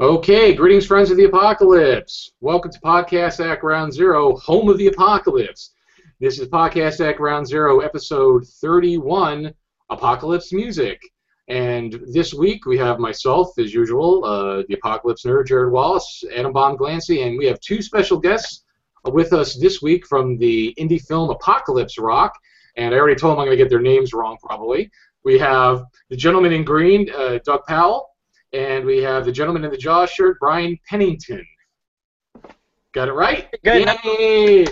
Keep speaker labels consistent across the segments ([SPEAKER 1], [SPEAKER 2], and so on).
[SPEAKER 1] Okay, greetings, friends of the apocalypse. Welcome to Podcast at Ground Zero, home of the apocalypse. This is Podcast at Ground Zero, episode 31, Apocalypse Music. And this week we have myself, as usual, uh, the apocalypse nerd, Jared Wallace, Adam Baum Glancy, and we have two special guests with us this week from the indie film Apocalypse Rock. And I already told them I'm going to get their names wrong, probably. We have the gentleman in green, uh, Doug Powell, and we have the gentleman in the jaw shirt, Brian Pennington. Got it right?
[SPEAKER 2] Good.
[SPEAKER 1] Yay!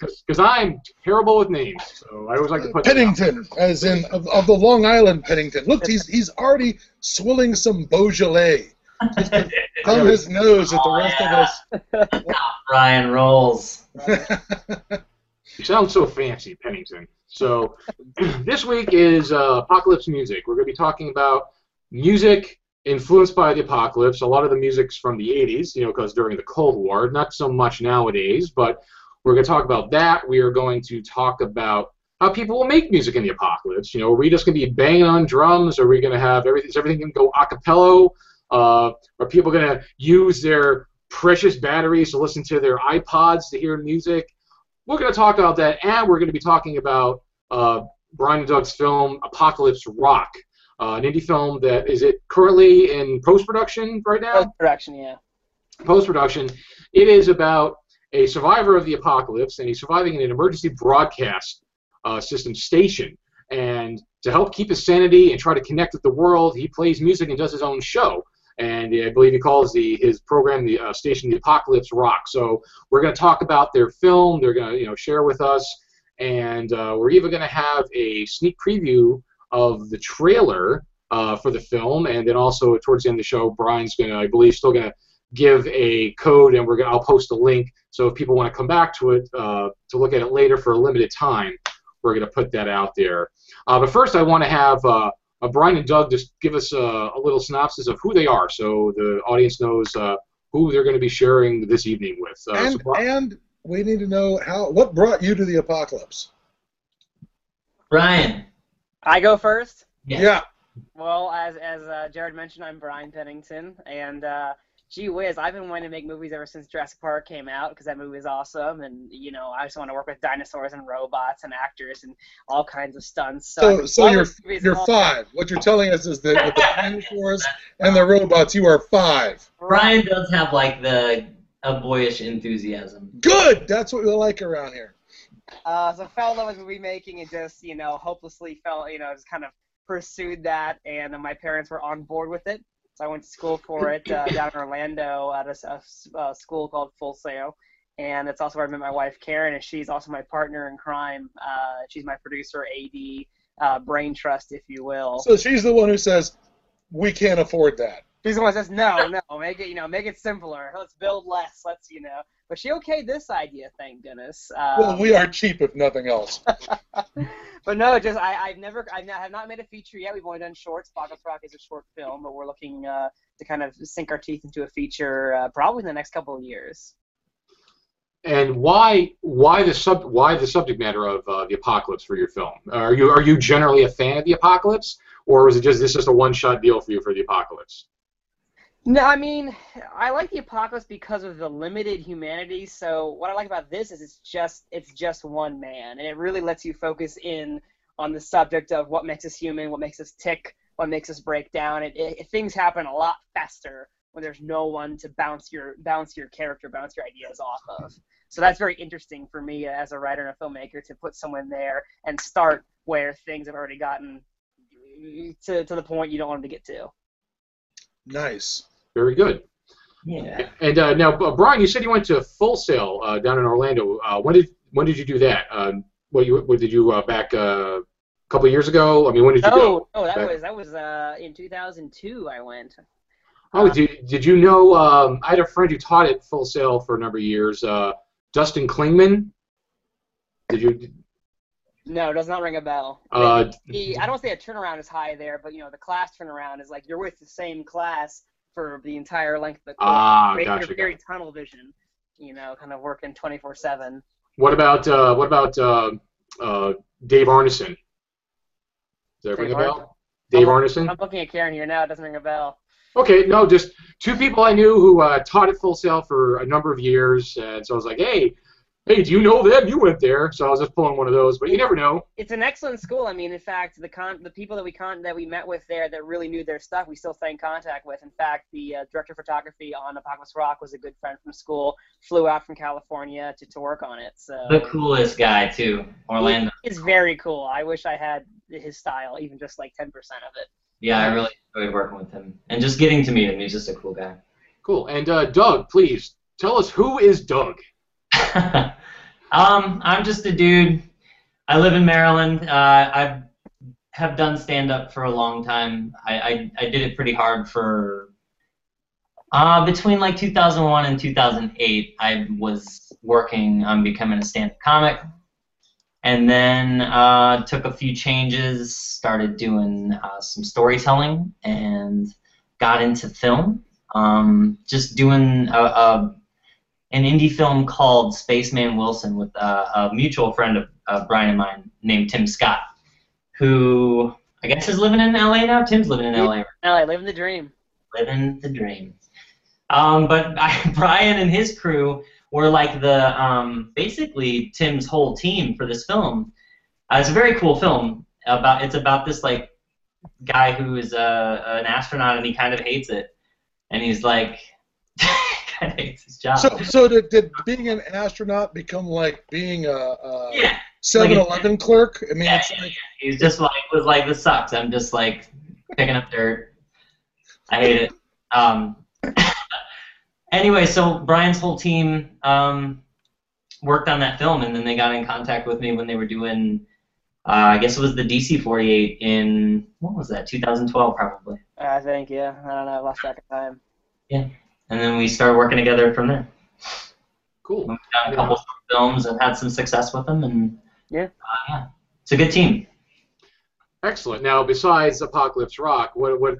[SPEAKER 1] Because I'm terrible with names, so I always like to put.
[SPEAKER 3] Pennington, as in of, of the Long Island Pennington. Look, he's he's already swilling some Beaujolais. Thumb his nose at the rest of us.
[SPEAKER 2] Ryan rolls.
[SPEAKER 1] You sound so fancy, Pennington. So this week is uh, apocalypse music. We're going to be talking about music influenced by the apocalypse. A lot of the music's from the 80s, you know, because during the Cold War, not so much nowadays, but we're going to talk about that. We are going to talk about how people will make music in the apocalypse. You know, are we just going to be banging on drums? Are we going to have everything? Is everything going to go a cappella? Uh, are people going to use their precious batteries to listen to their iPods to hear music? We're going to talk about that, and we're going to be talking about uh, Brian and Doug's film Apocalypse Rock, uh, an indie film that is it currently in post production right now.
[SPEAKER 2] Post production, yeah.
[SPEAKER 1] Post production. It is about a survivor of the apocalypse, and he's surviving in an emergency broadcast uh, system station. And to help keep his sanity and try to connect with the world, he plays music and does his own show. And I believe he calls the his program the uh, station the Apocalypse Rock. So we're going to talk about their film. They're going to you know share with us, and uh, we're even going to have a sneak preview of the trailer uh, for the film, and then also towards the end of the show, Brian's going to, I believe, still going to give a code, and we're going. to I'll post a link. So if people want to come back to it uh, to look at it later for a limited time, we're going to put that out there. Uh, but first, I want to have uh, uh, Brian and Doug just give us a, a little synopsis of who they are, so the audience knows uh, who they're going to be sharing this evening with. Uh,
[SPEAKER 3] and
[SPEAKER 1] so Bri-
[SPEAKER 3] and we need to know how what brought you to the apocalypse.
[SPEAKER 2] Ryan.
[SPEAKER 4] I go first.
[SPEAKER 3] Yeah.
[SPEAKER 4] Well, as as uh, Jared mentioned, I'm Brian Pennington, and uh, gee whiz, I've been wanting to make movies ever since Jurassic Park came out because that movie is awesome, and you know I just want to work with dinosaurs and robots and actors and all kinds of stunts. So,
[SPEAKER 3] So so you're you're
[SPEAKER 4] all-
[SPEAKER 3] five. What you're telling us is that with the dinosaurs and the robots, you are five.
[SPEAKER 2] Brian does have like the a boyish enthusiasm.
[SPEAKER 3] Good. That's what we like around here.
[SPEAKER 4] Uh, so fell in love with movie making and just you know hopelessly fell you know just kind of pursued that and my parents were on board with it. So I went to school for it uh, down in Orlando at a school called Full Sail. And it's also where I met my wife Karen, and she's also my partner in crime. Uh, she's my producer, AD, uh, brain trust, if you will.
[SPEAKER 3] So she's the one who says we can't afford that.
[SPEAKER 4] She's the one that says, no, no, make it, you know, make it simpler. Let's build less. Let's, you know. But she okayed this idea, thank goodness. Um,
[SPEAKER 3] Well, we are cheap if nothing else.
[SPEAKER 4] but no, just I, I've never, I have not made a feature yet. We've only done shorts. Pocket Rock is a short film, but we're looking uh, to kind of sink our teeth into a feature uh, probably in the next couple of years.
[SPEAKER 1] and why why the sub why the subject matter of uh, the apocalypse for your film? Are you are you generally a fan of the apocalypse, or is it just this just a one shot deal for you for the apocalypse?
[SPEAKER 4] No, I mean, I like the apocalypse because of the limited humanity. So what I like about this is it's just it's just one man, and it really lets you focus in on the subject of what makes us human, what makes us tick, what makes us break down. It, it things happen a lot faster when there's no one to bounce your bounce your character, bounce your ideas off of. So that's very interesting for me as a writer and a filmmaker to put someone there and start where things have already gotten to, to the point you don't want them to get to.
[SPEAKER 3] Nice.
[SPEAKER 1] Very good.
[SPEAKER 2] Yeah.
[SPEAKER 1] And uh, now, uh, Brian, you said you went to Full Sail uh, down in Orlando. Uh, when did when did you do that? Um, what you what did you uh, back uh, a couple of years ago? I mean, when did you
[SPEAKER 4] Oh,
[SPEAKER 1] go?
[SPEAKER 4] oh, that
[SPEAKER 1] Back-
[SPEAKER 4] was that was uh, in 2002. I went.
[SPEAKER 1] Oh, did, did you know? Um, I had a friend who taught at Full Sail for a number of years. Uh, Dustin Klingman. Did you?
[SPEAKER 4] No, it does not ring a bell.
[SPEAKER 1] Uh,
[SPEAKER 4] the, I don't say a turnaround is high there, but you know the class turnaround is like you're with the same class for the entire length of the course.
[SPEAKER 1] Ah, gotcha,
[SPEAKER 4] very tunnel vision. You know, kind of working 24/7.
[SPEAKER 1] what about uh, what about uh, uh, Dave Arneson? Does that
[SPEAKER 4] Dave
[SPEAKER 1] ring a
[SPEAKER 4] Arneson?
[SPEAKER 1] bell? Dave
[SPEAKER 4] I'm-
[SPEAKER 1] Arneson.
[SPEAKER 4] I'm looking at Karen here now. It doesn't ring a bell.
[SPEAKER 1] Okay, no, just two people I knew who uh, taught at Full Sail for a number of years, and so I was like, hey, hey, do you know them? You went there, so I was just pulling one of those. But you never know.
[SPEAKER 4] It's an excellent school. I mean, in fact, the con the people that we con that we met with there that really knew their stuff, we still stay in contact with. In fact, the uh, director of photography on Apocalypse Rock was a good friend from school. Flew out from California to, to work on it. So
[SPEAKER 2] The coolest guy too, Orlando.
[SPEAKER 4] He's very cool. I wish I had his style, even just like 10% of it.
[SPEAKER 2] Yeah, I really enjoyed working with him and just getting to meet him. He's just a cool guy.
[SPEAKER 1] Cool. And uh, Doug, please tell us who is Doug.
[SPEAKER 2] um, I'm just a dude. I live in Maryland. Uh, I have done stand up for a long time. I, I, I did it pretty hard for uh, between like 2001 and 2008. I was working on becoming a stand up comic. And then uh, took a few changes, started doing uh, some storytelling, and got into film. Um, just doing a, a an indie film called Spaceman Wilson with uh, a mutual friend of, of Brian and mine named Tim Scott, who I guess is living in LA now. Tim's living in LA,
[SPEAKER 4] LA, living the dream.
[SPEAKER 2] living the dream. Um, but I, Brian and his crew were like the um, basically Tim's whole team for this film. Uh, it's a very cool film. About it's about this like guy who is uh, an astronaut and he kind of hates it, and he's like kind of hates his job.
[SPEAKER 3] So, so did, did being an astronaut become like being a, a
[SPEAKER 2] yeah.
[SPEAKER 3] 7-Eleven clerk? I mean,
[SPEAKER 2] Yeah,
[SPEAKER 3] it's like
[SPEAKER 2] He's just like was like this sucks. I'm just like picking up dirt. I hate it. Um, anyway, so Brian's whole team um, worked on that film, and then they got in contact with me when they were doing. Uh, I guess it was the DC 48 in what was that? 2012 probably.
[SPEAKER 4] I think, yeah. I don't know. I lost track of time.
[SPEAKER 2] And then we started working together from there.
[SPEAKER 1] Cool.
[SPEAKER 2] We've done a couple of films and had some success with them, and
[SPEAKER 4] Yeah.
[SPEAKER 2] uh, yeah, it's a good team.
[SPEAKER 1] Excellent. Now, besides Apocalypse Rock, what what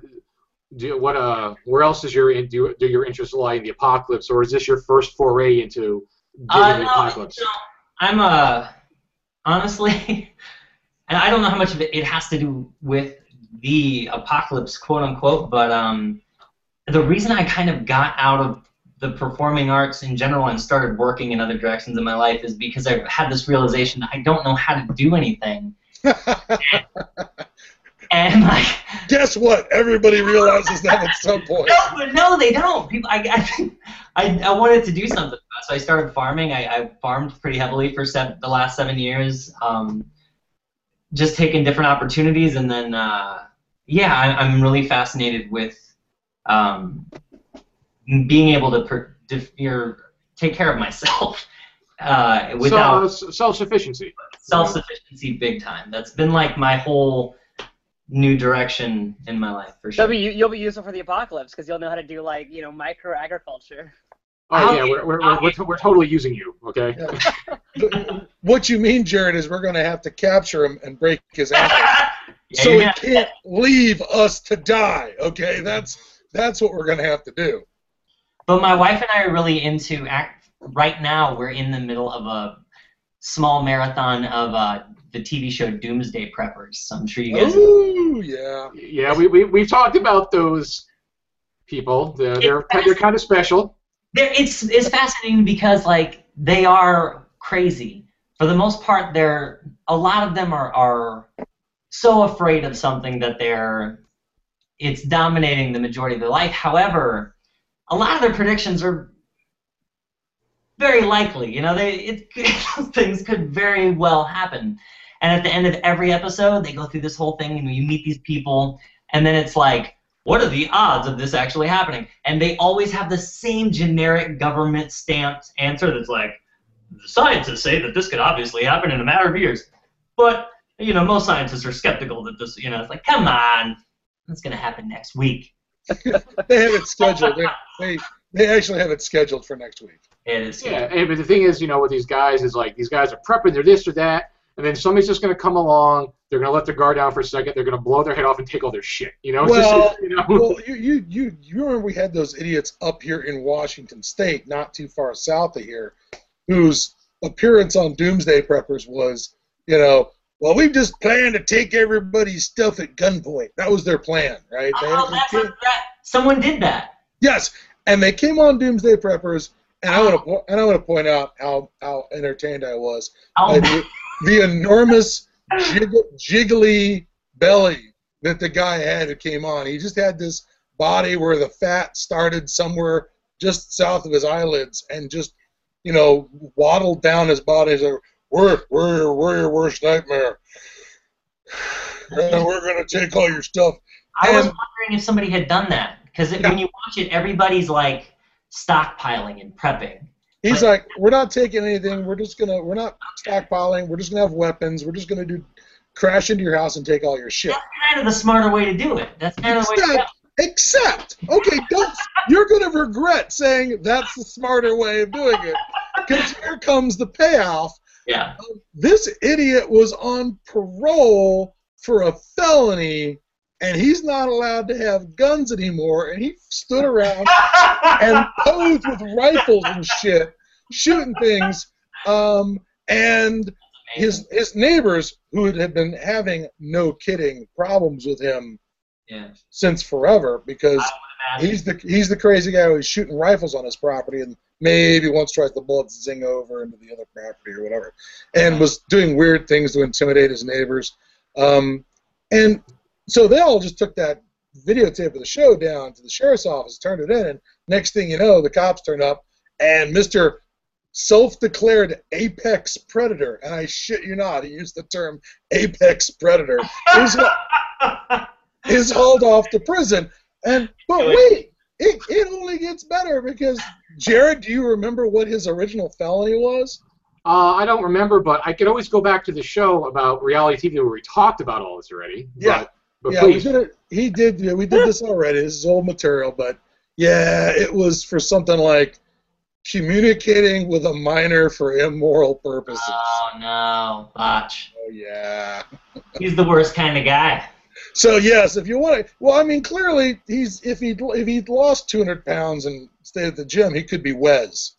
[SPEAKER 1] do what uh where else does your do, do your interest lie in the apocalypse, or is this your first foray into digging
[SPEAKER 2] Uh,
[SPEAKER 1] the
[SPEAKER 2] no,
[SPEAKER 1] apocalypse?
[SPEAKER 2] you know, I'm uh, honestly, and I don't know how much of it, it has to do with the apocalypse, quote unquote, but um, the reason I kind of got out of the performing arts in general and started working in other directions in my life is because I had this realization that I don't know how to do anything, and like.
[SPEAKER 3] guess what? Everybody realizes that at some point.
[SPEAKER 2] No, but no, they don't. People, I, I, I, I wanted to do something, so I started farming. I, I farmed pretty heavily for seven, the last seven years, um, just taking different opportunities, and then uh, yeah, I, I'm really fascinated with um, being able to per, dif, your, take care of myself uh, without
[SPEAKER 1] So, self-sufficiency.
[SPEAKER 2] self-sufficiency, big time. That's been like my whole new direction in my life for sure.
[SPEAKER 4] You'll be you'll be useful for the apocalypse because you'll know how to do like you know micro agriculture.
[SPEAKER 1] Oh
[SPEAKER 2] I'll-
[SPEAKER 1] yeah, we're, we're, we're, we're, we're totally using you. Okay.
[SPEAKER 3] what you mean, Jared, is we're going to have to capture him and break his ankle.
[SPEAKER 2] Yeah,
[SPEAKER 3] so he can't leave us to die. Okay, that's that's what we're going to have to do.
[SPEAKER 2] But my wife and I are really into act. Right now, we're in the middle of a small marathon of uh, the TV show Doomsday Preppers. So I'm sure you guys.
[SPEAKER 3] Ooh, yeah.
[SPEAKER 1] Yeah, we we we've talked about those people. They're they're, they're kind of special.
[SPEAKER 2] They're, it's it's fascinating because like they are crazy. For the most part, they're a lot of them are are so afraid of something that they're it's dominating the majority of their life. However, a lot of their predictions are very likely. You know, they it things could very well happen. And at the end of every episode, they go through this whole thing, and you meet these people, and then it's like, what are the odds of this actually happening? And they always have the same generic government stamped answer that's like, the scientists say that this could obviously happen in a matter of years. But, you know, most scientists are skeptical that this, you know, it's like, come on, it's going to happen next week.
[SPEAKER 3] They have it scheduled. They, they they actually have it scheduled for next week.
[SPEAKER 2] It is.
[SPEAKER 1] Yeah, and, but the thing is, you know, with these guys is like these guys are prepping, they're this or that, and then somebody's just going to come along. They're going to let their guard down for a second. They're going to blow their head off and take all their shit. You know,
[SPEAKER 3] Well,
[SPEAKER 1] just, you know.
[SPEAKER 3] Well, you, you you you remember we had those idiots up here in Washington State, not too far south of here, whose appearance on Doomsday Preppers was, you know, well, we've just planned to take everybody's stuff at gunpoint. That was their plan, right?
[SPEAKER 2] Oh, that's a, that, Someone did that.
[SPEAKER 3] Yes, and they came on Doomsday Preppers, and I want to and I want to point out how how entertained I was
[SPEAKER 2] Oh,
[SPEAKER 3] by the, the enormous jig, jiggly belly that the guy had who came on. He just had this body where the fat started somewhere just south of his eyelids and just you know waddled down his body. We're we're your, we're your worst nightmare. And we're gonna take all your stuff.
[SPEAKER 2] I was wondering if somebody had done that because
[SPEAKER 3] Yeah.
[SPEAKER 2] when you watch it, everybody's like stockpiling and prepping.
[SPEAKER 3] He's like, we're not taking anything. We're just gonna, we're not stockpiling. We're just gonna have weapons. We're just gonna do, crash into your house and take all your shit.
[SPEAKER 2] That's kind of the smarter way to do it. That's kind of the way to go.
[SPEAKER 3] Except, except, okay, don't. You're gonna regret saying that's the smarter way of doing it, because here comes the payoff.
[SPEAKER 2] Yeah.
[SPEAKER 3] This idiot was on parole for a felony, and he's not allowed to have guns anymore. And he stood around and posed with rifles and shit, shooting things. Um, and his his neighbors, who had been having no kidding problems with him
[SPEAKER 2] yeah.
[SPEAKER 3] since forever, because
[SPEAKER 2] I would imagine.
[SPEAKER 3] he's the he's the crazy guy who's shooting rifles on his property and maybe once tries the bullets zing over into the other property or whatever, and was doing weird things to intimidate his neighbors. Um, and so they all just took that videotape of the show down to the sheriff's office, turned it in, and next thing you know, the cops turn up, and Mister self-declared apex predator, and I shit you not, he used the term apex predator, is, is hauled off to prison. And but wait, it, it only gets better because Jared, do you remember what his original felony was?
[SPEAKER 1] Uh, I don't remember, but I could always go back to the show about reality TV where we talked about all this already.
[SPEAKER 3] Yeah.
[SPEAKER 1] But, but
[SPEAKER 3] yeah, we
[SPEAKER 1] please.
[SPEAKER 3] did it. He did. Yeah, we did this already. This is old material, but yeah, it was for something like communicating with a minor for immoral purposes.
[SPEAKER 2] Oh no, Botch.
[SPEAKER 3] oh yeah.
[SPEAKER 2] He's the worst kind of guy.
[SPEAKER 3] So yes, if you want to, well, I mean, clearly he's if he if he'd lost 200 pounds and stayed at the gym, he could be Wez,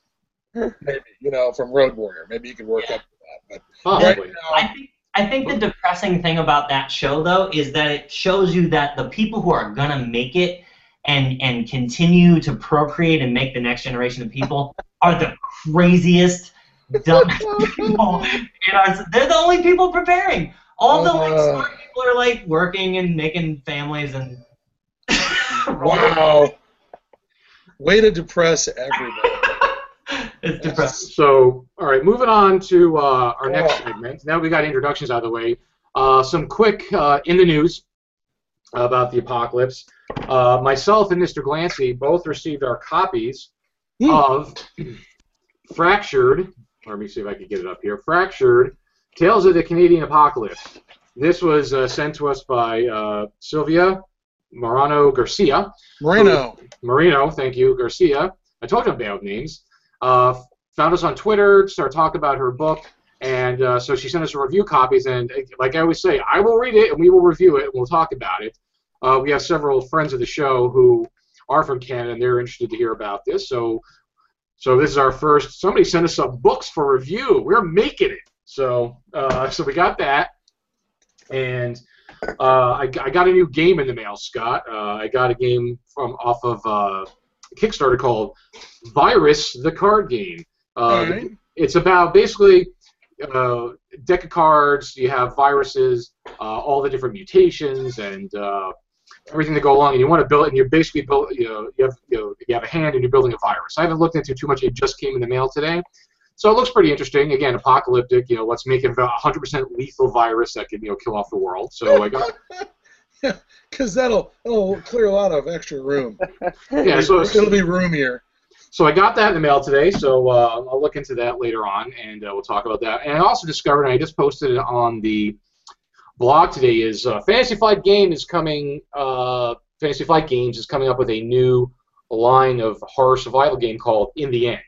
[SPEAKER 3] maybe you know from Road Warrior. Maybe he could work
[SPEAKER 2] Yeah.
[SPEAKER 3] up to that. But
[SPEAKER 1] Possibly.
[SPEAKER 3] right
[SPEAKER 2] I think I think the depressing thing about that show though is that it shows you that the people who are gonna make it and and continue to procreate and make the next generation of people are the craziest, dumbest people in our. They're the only people preparing. All the like
[SPEAKER 3] Uh.
[SPEAKER 2] smart people are like working and making families and.
[SPEAKER 3] wow, way to depress everybody.
[SPEAKER 2] it's depressing.
[SPEAKER 1] So, all right, moving on to uh, our next
[SPEAKER 3] Oh.
[SPEAKER 1] segment. Now we got introductions out of the way. Uh, some quick uh, in the news about the apocalypse. Uh, myself and Mr. Glancy both received our copies
[SPEAKER 3] Hmm.
[SPEAKER 1] of Fractured. Let me see if I can get it up here. Fractured: Tales of the Canadian Apocalypse. This was uh, sent to us by uh, Silvia Morano Garcia.
[SPEAKER 3] Moreno.
[SPEAKER 1] Marino, thank you, Garcia. I told you I'm bad with names. Uh, found us on Twitter, started talking about her book, and uh, so she sent us a review copies. And uh, like I always say, I will read it and we will review it and we'll talk about it. Uh, we have several friends of the show who are from Canada and they're interested to hear about this. So, so this is our first. Somebody sent us some books for review. We're making it. So, uh, so we got that, and uh, I, I got a new game in the mail, Scott. Uh, I got a game from off of uh, Kickstarter called Virus, the card game. Uh,
[SPEAKER 3] right.
[SPEAKER 1] It's about basically uh, deck of cards. You have viruses, uh, all the different mutations, and uh, everything that go along. And you want to build, it, and you're basically build. You know, you have you, know, you have a hand, and you're building a virus. I haven't looked into it too much. It just came in the mail today. So it looks pretty interesting. Again, apocalyptic. You know, let's make it a 100% lethal virus that can you know kill off the world. So I got
[SPEAKER 3] Because that'll, that'll clear a lot of extra room.
[SPEAKER 1] yeah. So
[SPEAKER 3] It'll be roomier.
[SPEAKER 1] So I got that in the mail today, so uh, I'll look into that later on, and uh, we'll talk about that. And I also discovered, and I just posted it on the blog today, is uh, Fantasy Flight Game is coming. Uh, Fantasy Flight Games is coming up with a new line of horror survival game called In the End,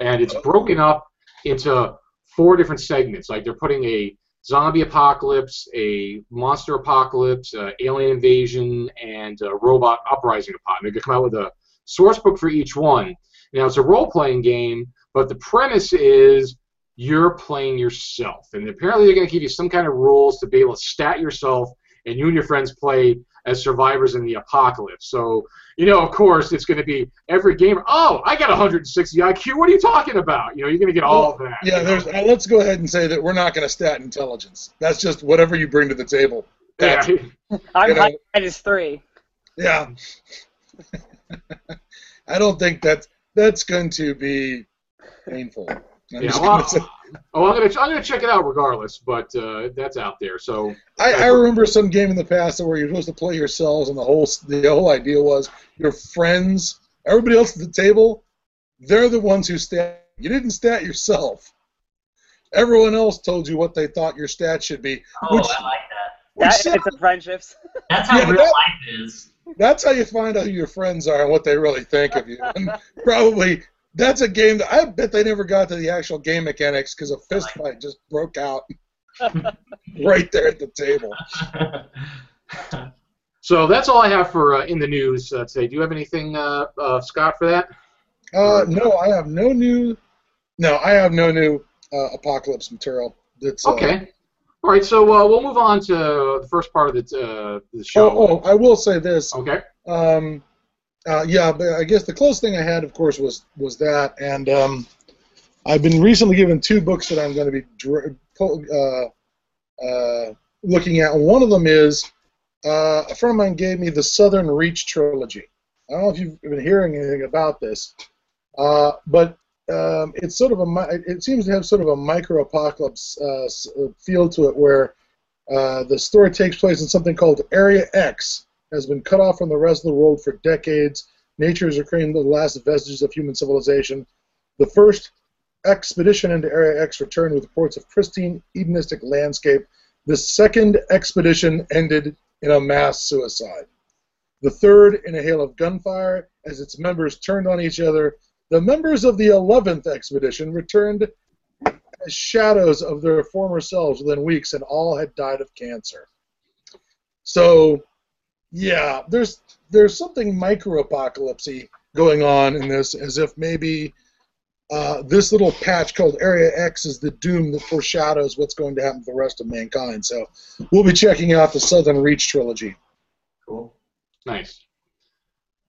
[SPEAKER 1] and it's broken up into four different segments. Like they're putting a zombie apocalypse, a monster apocalypse, uh, alien invasion, and a robot uprising upon. They're gonna come out with a source book for each one. Now it's a role-playing game, but the premise is you're playing yourself, and apparently they're to give you some kind of rules to be able to stat yourself, and you and your friends play as survivors in the apocalypse. So, you know, of course, it's going to be every gamer. Oh, I got 160 IQ. What are you talking about? You know, you're going to get all of that.
[SPEAKER 3] Yeah, there's. Uh, let's go ahead and say that we're not going to stat intelligence. That's just whatever you bring to the table. That's,
[SPEAKER 1] Yeah.
[SPEAKER 4] I'm
[SPEAKER 3] You know-
[SPEAKER 4] high minus three.
[SPEAKER 3] yeah. I don't think that's that's going to be painful. I'm
[SPEAKER 1] Yeah, well,
[SPEAKER 3] gonna
[SPEAKER 1] oh, I'm gonna I'm gonna check it out regardless, but uh, that's out there. So
[SPEAKER 3] I, I remember some game in the past where you're supposed to play yourselves, and the whole the whole idea was your friends, everybody else at the table, they're the ones who stat. You didn't stat yourself. Everyone else told you what they thought your stat should be.
[SPEAKER 2] Oh,
[SPEAKER 3] Which-
[SPEAKER 2] I like that.
[SPEAKER 3] Which
[SPEAKER 4] That,
[SPEAKER 3] sound-
[SPEAKER 4] it's friendships.
[SPEAKER 2] That's how
[SPEAKER 3] Yeah,
[SPEAKER 2] real
[SPEAKER 3] that-
[SPEAKER 2] life is.
[SPEAKER 3] that's how you find out who your friends are and what they really think of you. And probably that's a game that I bet they never got to the actual game mechanics because a fist fight just broke out right there at the table.
[SPEAKER 1] so that's all I have for uh, in the news uh, today. Do you have anything, uh, uh, Scott, for that?
[SPEAKER 3] Uh, no, I have no new. No, I have no new uh, apocalypse material. That's uh,
[SPEAKER 1] Okay. All right, so uh, we'll move on to the first part of the, uh, the show.
[SPEAKER 3] Oh, oh, I will say this.
[SPEAKER 1] Okay.
[SPEAKER 3] Um, uh, yeah, but I guess the closest thing I had, of course, was was that, and um, I've been recently given two books that I'm going to be dr- uh, uh, looking at. One of them is uh, a friend of mine gave me the Southern Reach trilogy. I don't know if you've been hearing anything about this, uh, but um, it's sort of a it seems to have sort of a micro apocalypse uh, feel to it, where the story takes place in something called Area X has been cut off from the rest of the world for decades. Nature is recreating the last vestiges of human civilization. The first expedition into Area X returned with reports of pristine, Edenistic landscape. The second expedition ended in a mass suicide. The third in a hail of gunfire as its members turned on each other. The members of the 11th expedition returned as shadows of their former selves within weeks, and all had died of cancer. So, yeah, there's there's something micro-apocalypsy going on in this, as if maybe uh, this little patch called Area X is the doom that foreshadows what's going to happen to the rest of mankind. So, we'll be checking out the Southern Reach trilogy.
[SPEAKER 2] Cool.
[SPEAKER 1] Nice.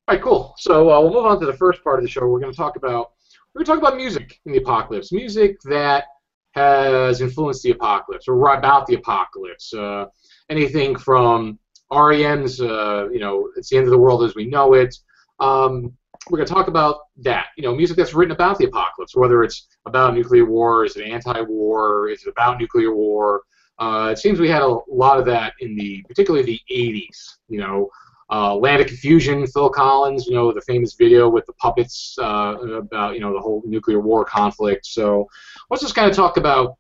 [SPEAKER 1] All right, cool. So uh, we'll move on to the first part of the show. We're going to talk about we're going to talk about music in the apocalypse, music that has influenced the apocalypse or about the apocalypse. Uh, anything from REM's, uh, you know, it's the end of the world as we know it. Um, we're going to talk about that. You know, music that's written about the apocalypse, whether it's about nuclear war, is it anti-war, is it about nuclear war? Uh, it seems we had a lot of that in the, particularly the 80s. You know, uh, Land of Confusion, Phil Collins, you know, the famous video with the puppets uh, about, you know, the whole nuclear war conflict. So let's just kind of talk about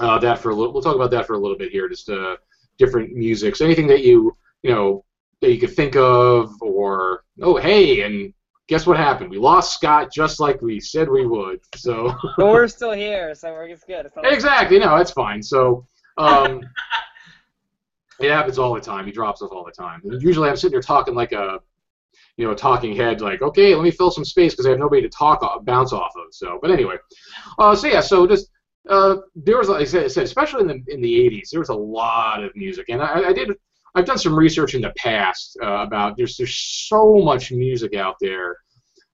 [SPEAKER 1] uh, that for a little. We'll talk about that for a little bit here, just uh, different musics, anything that you, you know, that you could think of, or oh, hey, and guess what happened? We lost Scott just like we said we would. So
[SPEAKER 4] but we're still here, so we're it's good. It's like-
[SPEAKER 1] exactly, no, that's fine. So. Um, It happens all the time. He drops us all the time. And usually, I'm sitting there talking like a, you know, a talking head. Like, okay, let me fill some space because I have nobody to talk off, bounce off of. So, but anyway, uh, so yeah, so just uh, there was, like I said, especially in the in the '80s, there was a lot of music, and I, I did. I've done some research in the past uh, about there's there's so much music out there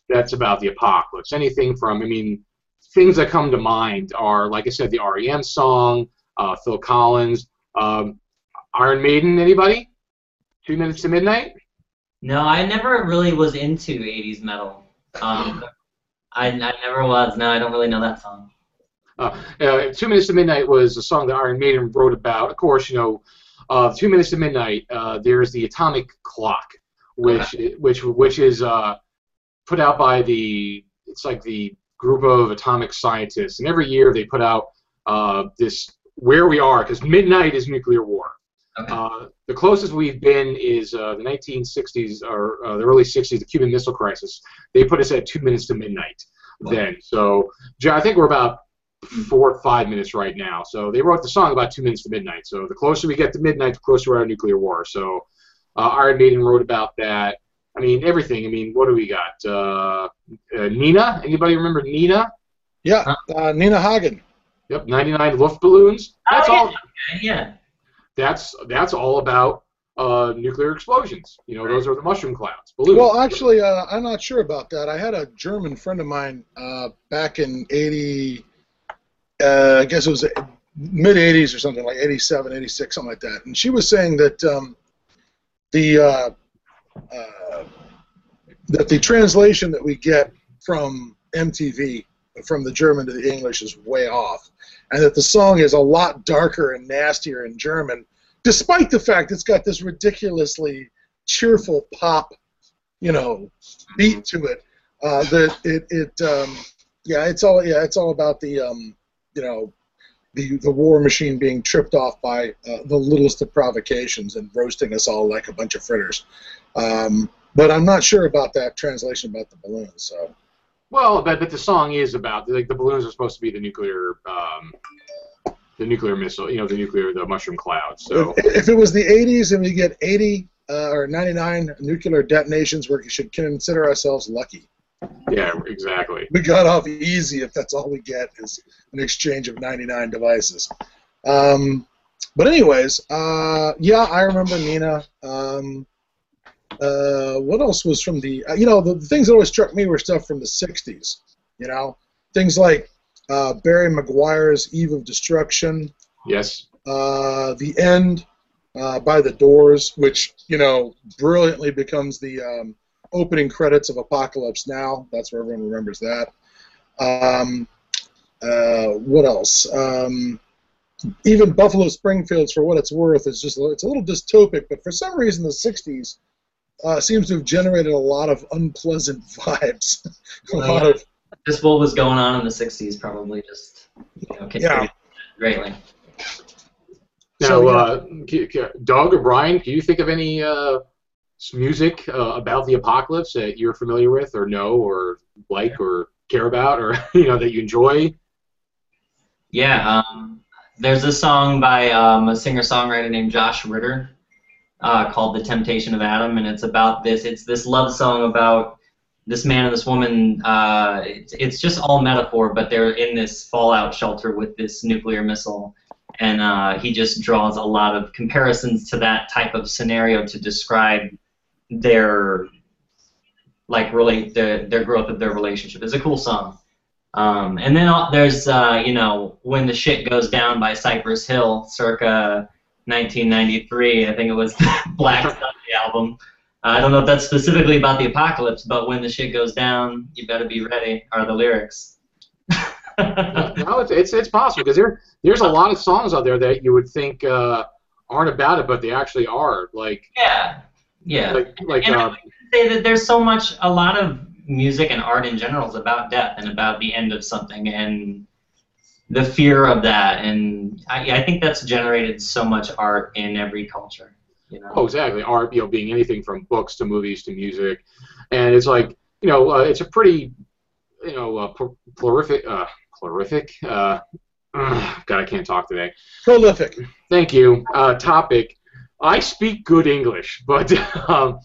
[SPEAKER 1] that's about the apocalypse. Anything from, I mean, things that come to mind are, like I said, the REM song, uh, Phil Collins. Um, Iron Maiden, anybody? Two Minutes to Midnight?
[SPEAKER 2] No, I never really was into 80s metal. Um, I, I never was. No, I don't really know that song.
[SPEAKER 1] Uh, uh, Two Minutes to Midnight was a song that Iron Maiden wrote about. Of course, you know, uh, Two Minutes to Midnight. Uh, there's the Atomic Clock, which which which is uh, put out by the it's like the group of atomic scientists, and every year they put out uh, this where we are because midnight is nuclear war.
[SPEAKER 2] Okay.
[SPEAKER 1] Uh, the closest we've been is uh, the 1960s or uh, the early 60s, the Cuban Missile Crisis. They put us at two minutes to midnight then. So I think we're about four or five minutes right now. So they wrote the song about two minutes to midnight. So the closer we get to midnight, the closer we are to nuclear war. So uh, Iron Maiden wrote about that. I mean everything. I mean, what do we got? Uh, uh, Nina. Anybody remember Nina?
[SPEAKER 3] Yeah, uh, Nina Hagen.
[SPEAKER 1] Yep, 99 Luftballons. That's
[SPEAKER 2] Oh, yeah.
[SPEAKER 1] all.
[SPEAKER 2] Okay, yeah.
[SPEAKER 1] That's that's all about uh, nuclear explosions. You know, those are the mushroom clouds. Balloons.
[SPEAKER 3] Well, actually, uh, I'm not sure about that. I had a German friend of mine uh, back in 80, uh, I guess it was mid 80s or something like 87, 86, something like that. And she was saying that um, the uh, uh, that the translation that we get from MTV from the German to the English is way off, and that the song is a lot darker and nastier in German, despite the fact it's got this ridiculously cheerful pop, you know, beat to it. Uh, that it it um, yeah, it's all yeah, it's all about the um, you know the the war machine being tripped off by uh, the littlest of provocations and roasting us all like a bunch of fritters. Um, but I'm not sure about that translation about the balloons. So.
[SPEAKER 1] Well, but, but the song is about like the balloons are supposed to be the nuclear, um, the nuclear missile, you know, the nuclear, the mushroom cloud. So
[SPEAKER 3] if, if it was the 80s and we get 80 uh, or 99 nuclear detonations, we should consider ourselves lucky.
[SPEAKER 1] Yeah, exactly.
[SPEAKER 3] We got off easy if that's all we get is an exchange of 99 devices. Um, but anyways, uh, yeah, I remember Nina. Um, uh, what else was from the? Uh, you know, the, the, things that always struck me were stuff from the '60s. You know, things like uh, Barry McGuire's "Eve of Destruction."
[SPEAKER 1] Yes.
[SPEAKER 3] Uh, the End uh, by the Doors, which you know brilliantly becomes the um, opening credits of Apocalypse Now. That's where everyone remembers that. Um, uh, what else? Um, even Buffalo Springfield's, for what it's worth, is just it's a little dystopic. But for some reason, the '60s uh, seems to have generated a lot of unpleasant vibes. a lot of
[SPEAKER 2] just what was going on in the '60s, probably just you know,
[SPEAKER 3] yeah.
[SPEAKER 2] greatly.
[SPEAKER 1] Now, so, uh, Doug or Brian, do you think of any uh, music uh, about the apocalypse that you're familiar with, or know, or like, or care about, or you know that you enjoy?
[SPEAKER 2] Yeah, um, there's a song by um, a singer-songwriter named Josh Ritter uh, called "The Temptation of Adam," and it's about this. It's this love song about this man and this woman. Uh, it's, it's just all metaphor, but they're in this fallout shelter with this nuclear missile, and uh, he just draws a lot of comparisons to that type of scenario to describe their like relate their their growth of their relationship. It's a cool song. Um, and then uh, there's uh, you know when the shit goes down by Cypress Hill, circa 1993. I think it was Black Sunday album. I don't know if that's specifically about the apocalypse, but when the shit goes down, you better be ready. Are the lyrics?
[SPEAKER 1] no, it's, it's, it's possible because there there's a lot of songs out there that you would think uh, aren't about it, but they actually are. Like
[SPEAKER 2] yeah, yeah.
[SPEAKER 1] Like like
[SPEAKER 2] and
[SPEAKER 1] uh,
[SPEAKER 2] I say that there's so much. A lot of music and art in general is about death and about the end of something and the fear of that, and I, I think that's generated so much art in every culture. You know?
[SPEAKER 1] Oh, exactly. Art, you know, being anything from books to movies to music, and it's like, you know, uh, it's a pretty, you know, uh, prolific, uh, prolific. Uh, God, I can't talk today.
[SPEAKER 3] Prolific.
[SPEAKER 1] Thank you. Uh, topic. I speak good English, but um,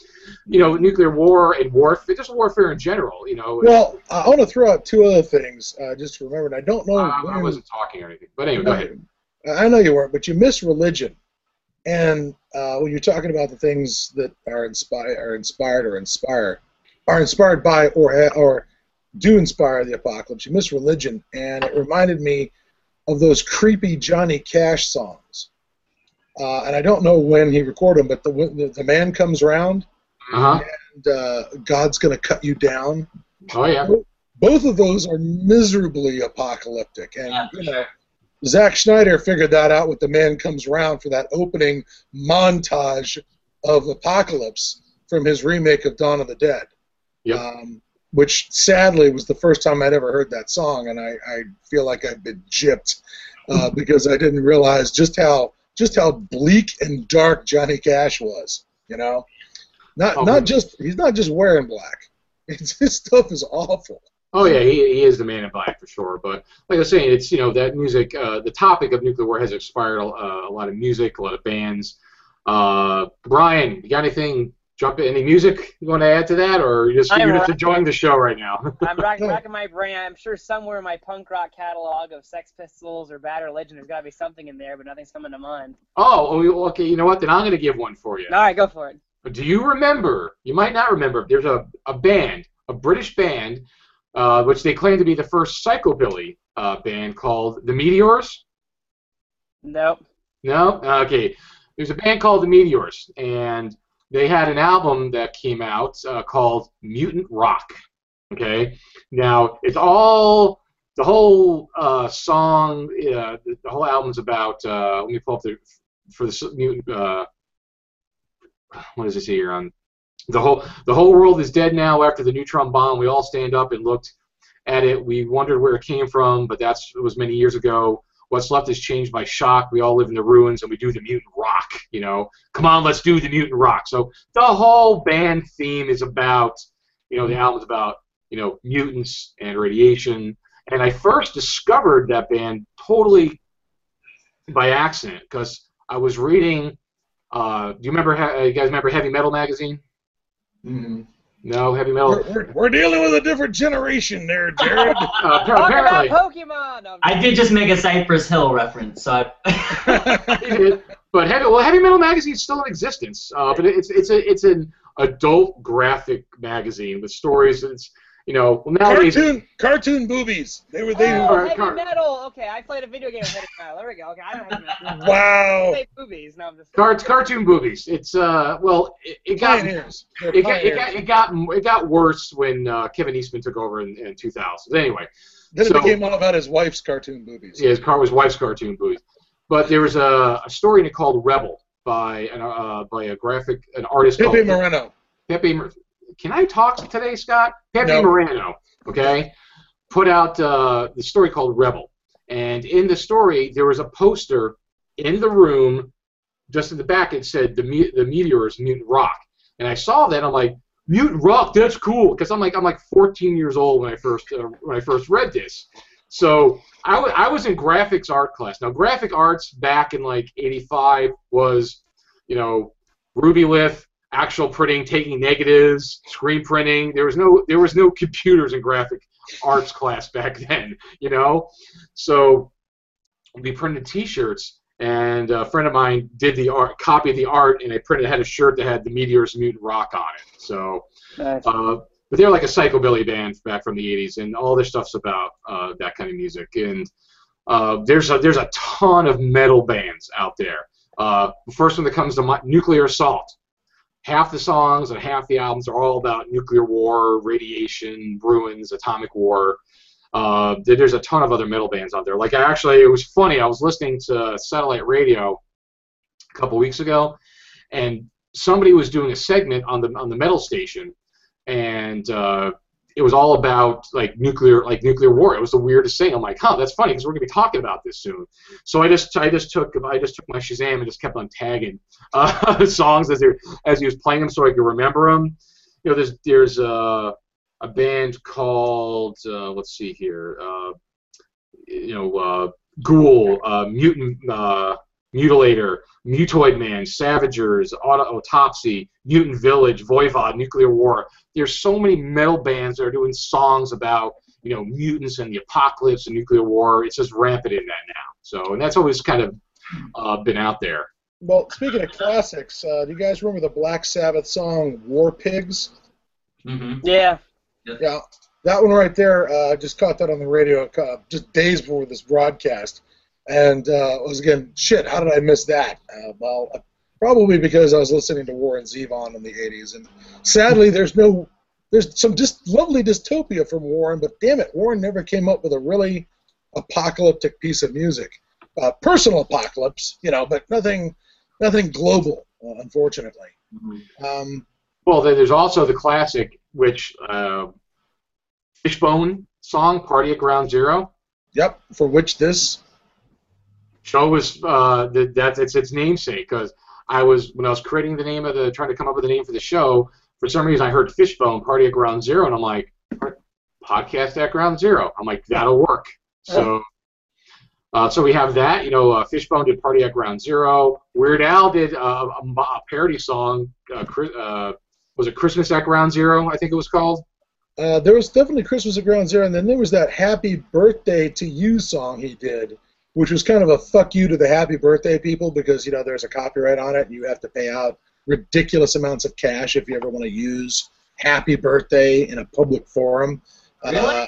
[SPEAKER 1] you know, nuclear war and warfare, just warfare in general. You know.
[SPEAKER 3] Well, I want to throw out two other things. Uh, just to remember, I don't know.
[SPEAKER 1] Uh, I wasn't talking or anything, but anyway, go ahead.
[SPEAKER 3] I know you weren't, but you miss religion, and uh, when you're talking about the things that are inspired, are inspired or inspire, are inspired by or or do inspire the apocalypse, you miss religion, and it reminded me of those creepy Johnny Cash songs. Uh, and I don't know when he recorded them, but the the, the man comes around
[SPEAKER 1] uh-huh.
[SPEAKER 3] and uh, God's going to cut you down.
[SPEAKER 1] Oh yeah.
[SPEAKER 3] Both of those are miserably apocalyptic, and you know, Zack Snyder figured that out with the Man Comes Around for that opening montage of apocalypse from his remake of Dawn of the Dead.
[SPEAKER 1] Yep.
[SPEAKER 3] Um, which sadly was the first time I'd ever heard that song, and I, I feel like I've been gypped uh, because I didn't realize just how just how bleak and dark Johnny Cash was. You know. Not oh, not just he's not just wearing black. It's, his stuff is awful.
[SPEAKER 1] Oh yeah, he, he is the man in black for sure. But like I was saying, it's you know that music. Uh, the topic of nuclear war has inspired a, a lot of music, a lot of bands. Uh, Brian, you got anything jump in. Any music you want to add to that, or you're just,
[SPEAKER 4] I'm
[SPEAKER 1] you're just enjoying the show right now?
[SPEAKER 4] I'm rocking, racking my brain. I'm sure somewhere in my punk rock catalog of Sex Pistols or Bad Religion, there's got to be something in there, but nothing's coming to mind.
[SPEAKER 1] oh, oh, okay. You know what? Then I'm going to give one for you.
[SPEAKER 4] All right, go for it.
[SPEAKER 1] Do you remember? You might not remember. There's a, a band, a British band, uh, which they claim to be the first psychobilly uh, band called the Meteors.
[SPEAKER 4] Nope.
[SPEAKER 1] No? Okay. There's a band called the Meteors, and they had an album that came out uh, called Mutant Rock. Okay. Now it's all the whole uh, song, uh, the, whole album's about. Uh, let me pull up the for the mutant. Uh, what does say here on the whole the whole world is dead now after the neutron bomb. We all stand up and looked at it. We wondered where it came from, but that's it was many years ago. What's left is changed by shock. We all live in the ruins, and we do the mutant rock. You know, come on, let's do the mutant rock. So the whole band theme is about, you know, the album's about, you know, mutants and radiation. And I first discovered that band totally by accident because I was reading. Uh, do you remember? uh, You guys remember Heavy Metal magazine?
[SPEAKER 3] Mm-hmm.
[SPEAKER 1] No, Heavy Metal.
[SPEAKER 3] We're, we're, we're dealing with a different generation there, Jared.
[SPEAKER 1] Uh, apparently,
[SPEAKER 4] about Pokemon. No, I'm
[SPEAKER 2] I did just make a Cypress Hill reference, so I,
[SPEAKER 1] He did. But heavy, well, Heavy Metal magazine is still in existence. Uh, but it's it's a it's an adult graphic magazine with stories. It's you know well nowadays.
[SPEAKER 3] cartoon, cartoon boobies. They were they.
[SPEAKER 4] oh,
[SPEAKER 1] Car-
[SPEAKER 4] heavy
[SPEAKER 1] car-
[SPEAKER 4] metal. Okay, I played a video game with heavy metal. There we go. Okay, I know heavy metal.
[SPEAKER 3] Wow.
[SPEAKER 4] Say movies. No, I'm just.
[SPEAKER 1] Cart, cartoon boobies. It's uh well it, it got it
[SPEAKER 3] Pioneers. They're
[SPEAKER 1] got, it got it got it got worse when uh, Kevin Eastman took over in, in 2000. Anyway,
[SPEAKER 3] Then it became all about his wife's cartoon boobies.
[SPEAKER 1] yeah, his car was wife's cartoon booth. But there was a, a story in it called Rebel by an uh, by a graphic an artist
[SPEAKER 3] Pepe
[SPEAKER 1] called
[SPEAKER 3] Moreno.
[SPEAKER 1] Pepe. Can I talk today, Scott? Pepe
[SPEAKER 3] No.
[SPEAKER 1] Moreno, okay, put out uh, the story called Rebel, and in the story there was a poster in the room, just in the back. It said the me- the meteors mutant rock, and I saw that. I'm like mutant rock. That's cool because I'm like I'm like 14 years old when I first uh, when I first read this. So I I was in graphics art class. Now graphic arts back in like '85 was, you know, Rubylith, actual printing, taking negatives, screen printing. There was no there was no computers in graphic arts class back then, you know. So we printed T-shirts, and a friend of mine did the art, copied the art, and I printed had a shirt that had the Meteors Mutant Rock on it. So,
[SPEAKER 4] Nice.
[SPEAKER 1] uh, but they're like a psychobilly band back from the '80s, and all their stuff's about uh, that kind of music. And uh, there's a there's a ton of metal bands out there. Uh, the first one that comes to mind, Nuclear Assault. Half the songs and half the albums are all about nuclear war, radiation, ruins, atomic war. Uh, there's a ton of other metal bands out there. Like I actually, it was funny. I was listening to satellite radio a couple weeks ago, and somebody was doing a segment on the on the metal station, and uh, it was all about like nuclear like nuclear war. It was the weirdest thing. I'm like, huh, that's funny because we're gonna be talking about this soon. So I just I just took I just took my Shazam and just kept on tagging uh, songs as they as he was playing them so I could remember them. You know, there's there's uh, a band called uh, let's see here, uh, you know, uh, Ghoul, uh, Mutant uh, Mutilator, Mutoid Man, Savagers, Auto- Autopsy, Mutant Village, Voivod, Nuclear War. There's so many metal bands that are doing songs about you know mutants and the apocalypse and nuclear war. It's just rampant in that now. So and that's always kind of uh, been out there.
[SPEAKER 3] Well, speaking of classics, uh, do you guys remember the Black Sabbath song "War Pigs"?
[SPEAKER 2] hmm
[SPEAKER 4] Yeah.
[SPEAKER 3] Yeah, that one right there. Uh, I just caught that on the radio uh, just days before this broadcast, and uh, was again, shit. How did I miss that? Uh, well, uh, probably because I was listening to Warren Zevon in the '80s, and sadly, there's no, there's some just lovely dystopia from Warren, but damn it, Warren never came up with a really apocalyptic piece of music. Uh, personal apocalypse, you know, but nothing, nothing global, uh, unfortunately. Um,
[SPEAKER 1] Well, then there's also the classic, which uh, Fishbone song, "Party at Ground Zero.
[SPEAKER 3] yep, for which this
[SPEAKER 1] show was uh, that that's it's its namesake because I was when I was creating the name of the trying to come up with a name for the show. For some reason, I heard Fishbone Party at Ground Zero, and I'm like, podcast at Ground Zero. I'm like, that'll work. So, uh, so we have that. You know, uh, Fishbone did Party at Ground Zero. Weird Al did uh, a, a parody song, uh, uh, was it Christmas at Ground Zero? I think it was called.
[SPEAKER 3] Uh, there was definitely Christmas at Ground Zero, and then there was that Happy Birthday to You song he did, which was kind of a fuck you to the Happy Birthday people because, you know, there's a copyright on it and you have to pay out ridiculous amounts of cash if you ever want to use Happy Birthday in a public forum.
[SPEAKER 2] Really?
[SPEAKER 3] Uh,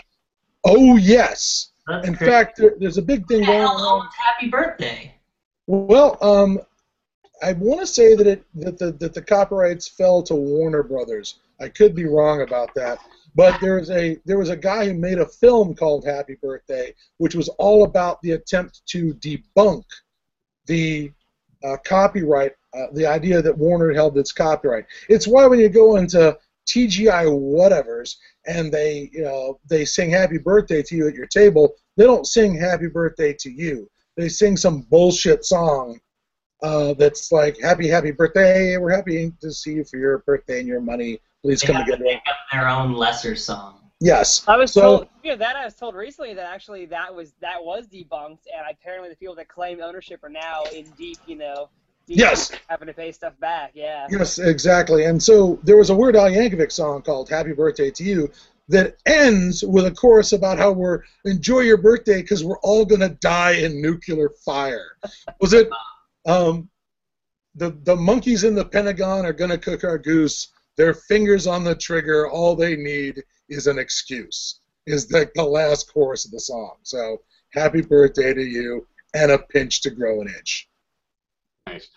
[SPEAKER 3] oh, yes.
[SPEAKER 2] That's
[SPEAKER 3] In
[SPEAKER 2] crazy.
[SPEAKER 3] fact, there, there's a big thing going on.
[SPEAKER 2] Happy Birthday.
[SPEAKER 3] Well, um, I want to say that it that the that the copyrights fell to Warner Brothers. I could be wrong about that, but there was a there was a guy who made a film called Happy Birthday, which was all about the attempt to debunk the uh, copyright, uh, the idea that Warner held its copyright. It's why when you go into TGI whatevers and they you know they sing Happy Birthday to you at your table, they don't sing Happy Birthday to you they sing some bullshit song uh, that's like happy happy birthday we're happy to see you for your birthday and your money please
[SPEAKER 2] They
[SPEAKER 3] come
[SPEAKER 2] have to
[SPEAKER 3] together
[SPEAKER 2] make up their own lesser song.
[SPEAKER 3] yes
[SPEAKER 4] I was
[SPEAKER 3] So-
[SPEAKER 4] told you know, that I was told recently that actually that was that was debunked, and apparently the people that claim ownership are now in deep, you know,
[SPEAKER 3] Yes.
[SPEAKER 4] having to pay stuff back. Yeah.
[SPEAKER 3] yes exactly and so there was a weird al yankovic song called happy birthday to you that ends with a chorus about how we're enjoy your birthday because we're all going to die in nuclear fire was it um, the the monkeys in the pentagon are going to cook our goose their fingers on the trigger all they need is an excuse is like the last chorus of the song so happy birthday to you and a pinch to grow an inch
[SPEAKER 1] Nice.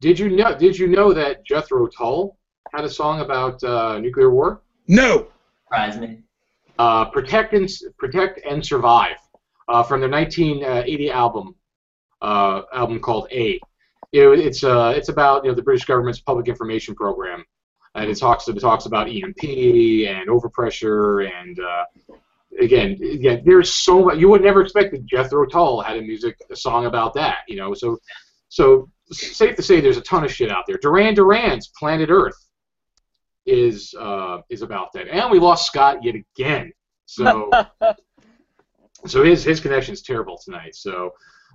[SPEAKER 1] Did you know? Did you know that Jethro Tull had a song about uh, nuclear war?
[SPEAKER 3] no
[SPEAKER 2] Surprise me.
[SPEAKER 1] Uh, Protect and Protect and Survive uh, from their 1980 album uh, album called A. It, it's uh, it's about you know the British government's public information program, and it talks it talks about EMP and overpressure and uh, again yeah there's so much you would never expect that Jethro Tull had a music a song about that you know so so safe to say there's a ton of shit out there. Duran Duran's Planet Earth is uh, is about that, and we lost Scott yet again. So so his his connection is terrible tonight. So,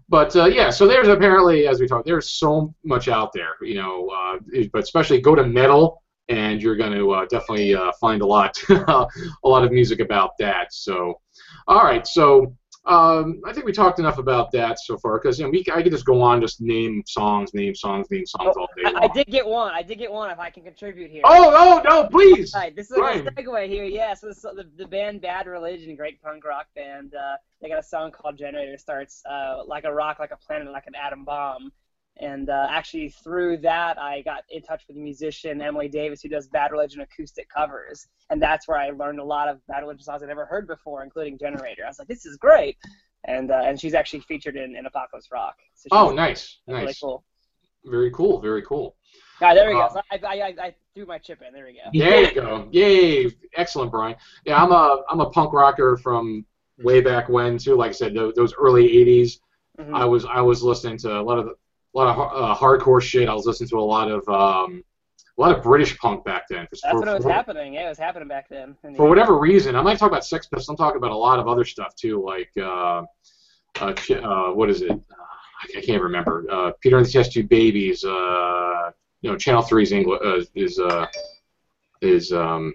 [SPEAKER 1] but uh, yeah, so there's apparently as we talked, there's so much out there, you know. Uh, but especially go to metal, and you're going to uh, definitely uh, find a lot a lot of music about that. So, all right, so. Um, I think we talked enough about that so far because you know, we, I could just go on, just name songs, name songs, name songs all day long.
[SPEAKER 4] I, I did get one. I did get one. If I can contribute here.
[SPEAKER 1] Oh, no, no, please!
[SPEAKER 4] All right, this is
[SPEAKER 1] Brian.
[SPEAKER 4] a segue here. Yeah, so this, the, the band Bad Religion, great punk rock band, uh, they got a song called Generator. Starts uh, like a rock, like a planet, like an atom bomb. And uh, actually, through that, I got in touch with a musician, Emily Davis, who does Bad Religion acoustic covers. And that's where I learned a lot of Bad Religion songs I'd never heard before, including Generator. I was like, this is great. And uh, and she's actually featured in, in Apocalypse Rock. So
[SPEAKER 1] Oh, nice,
[SPEAKER 4] really
[SPEAKER 1] nice,
[SPEAKER 4] cool.
[SPEAKER 1] very cool, very cool.
[SPEAKER 4] Right, there we go.
[SPEAKER 1] Uh,
[SPEAKER 4] So I, I, I, threw my chip in. There we go.
[SPEAKER 1] There you go. Yay! Excellent, Brian. Yeah, I'm a I'm a punk rocker from way back when too. Like I said, those, those early '80s.
[SPEAKER 4] Mhm.
[SPEAKER 1] I was I was listening to a lot of a lot of uh, hardcore shit. I was listening to a lot of um, a lot of British punk back then.
[SPEAKER 4] That's
[SPEAKER 1] for,
[SPEAKER 4] when it was
[SPEAKER 1] for-
[SPEAKER 4] happening. Yeah, it was happening back then. the
[SPEAKER 1] for whatever reason, I'm not talking about Sex Pistols. I'm talking about a lot of other stuff too, like uh, uh, uh what is it? Uh, I can't remember. Uh, Peter and the Test Tube Babies. Uh, you know, Channel 3's English uh, is uh, is um,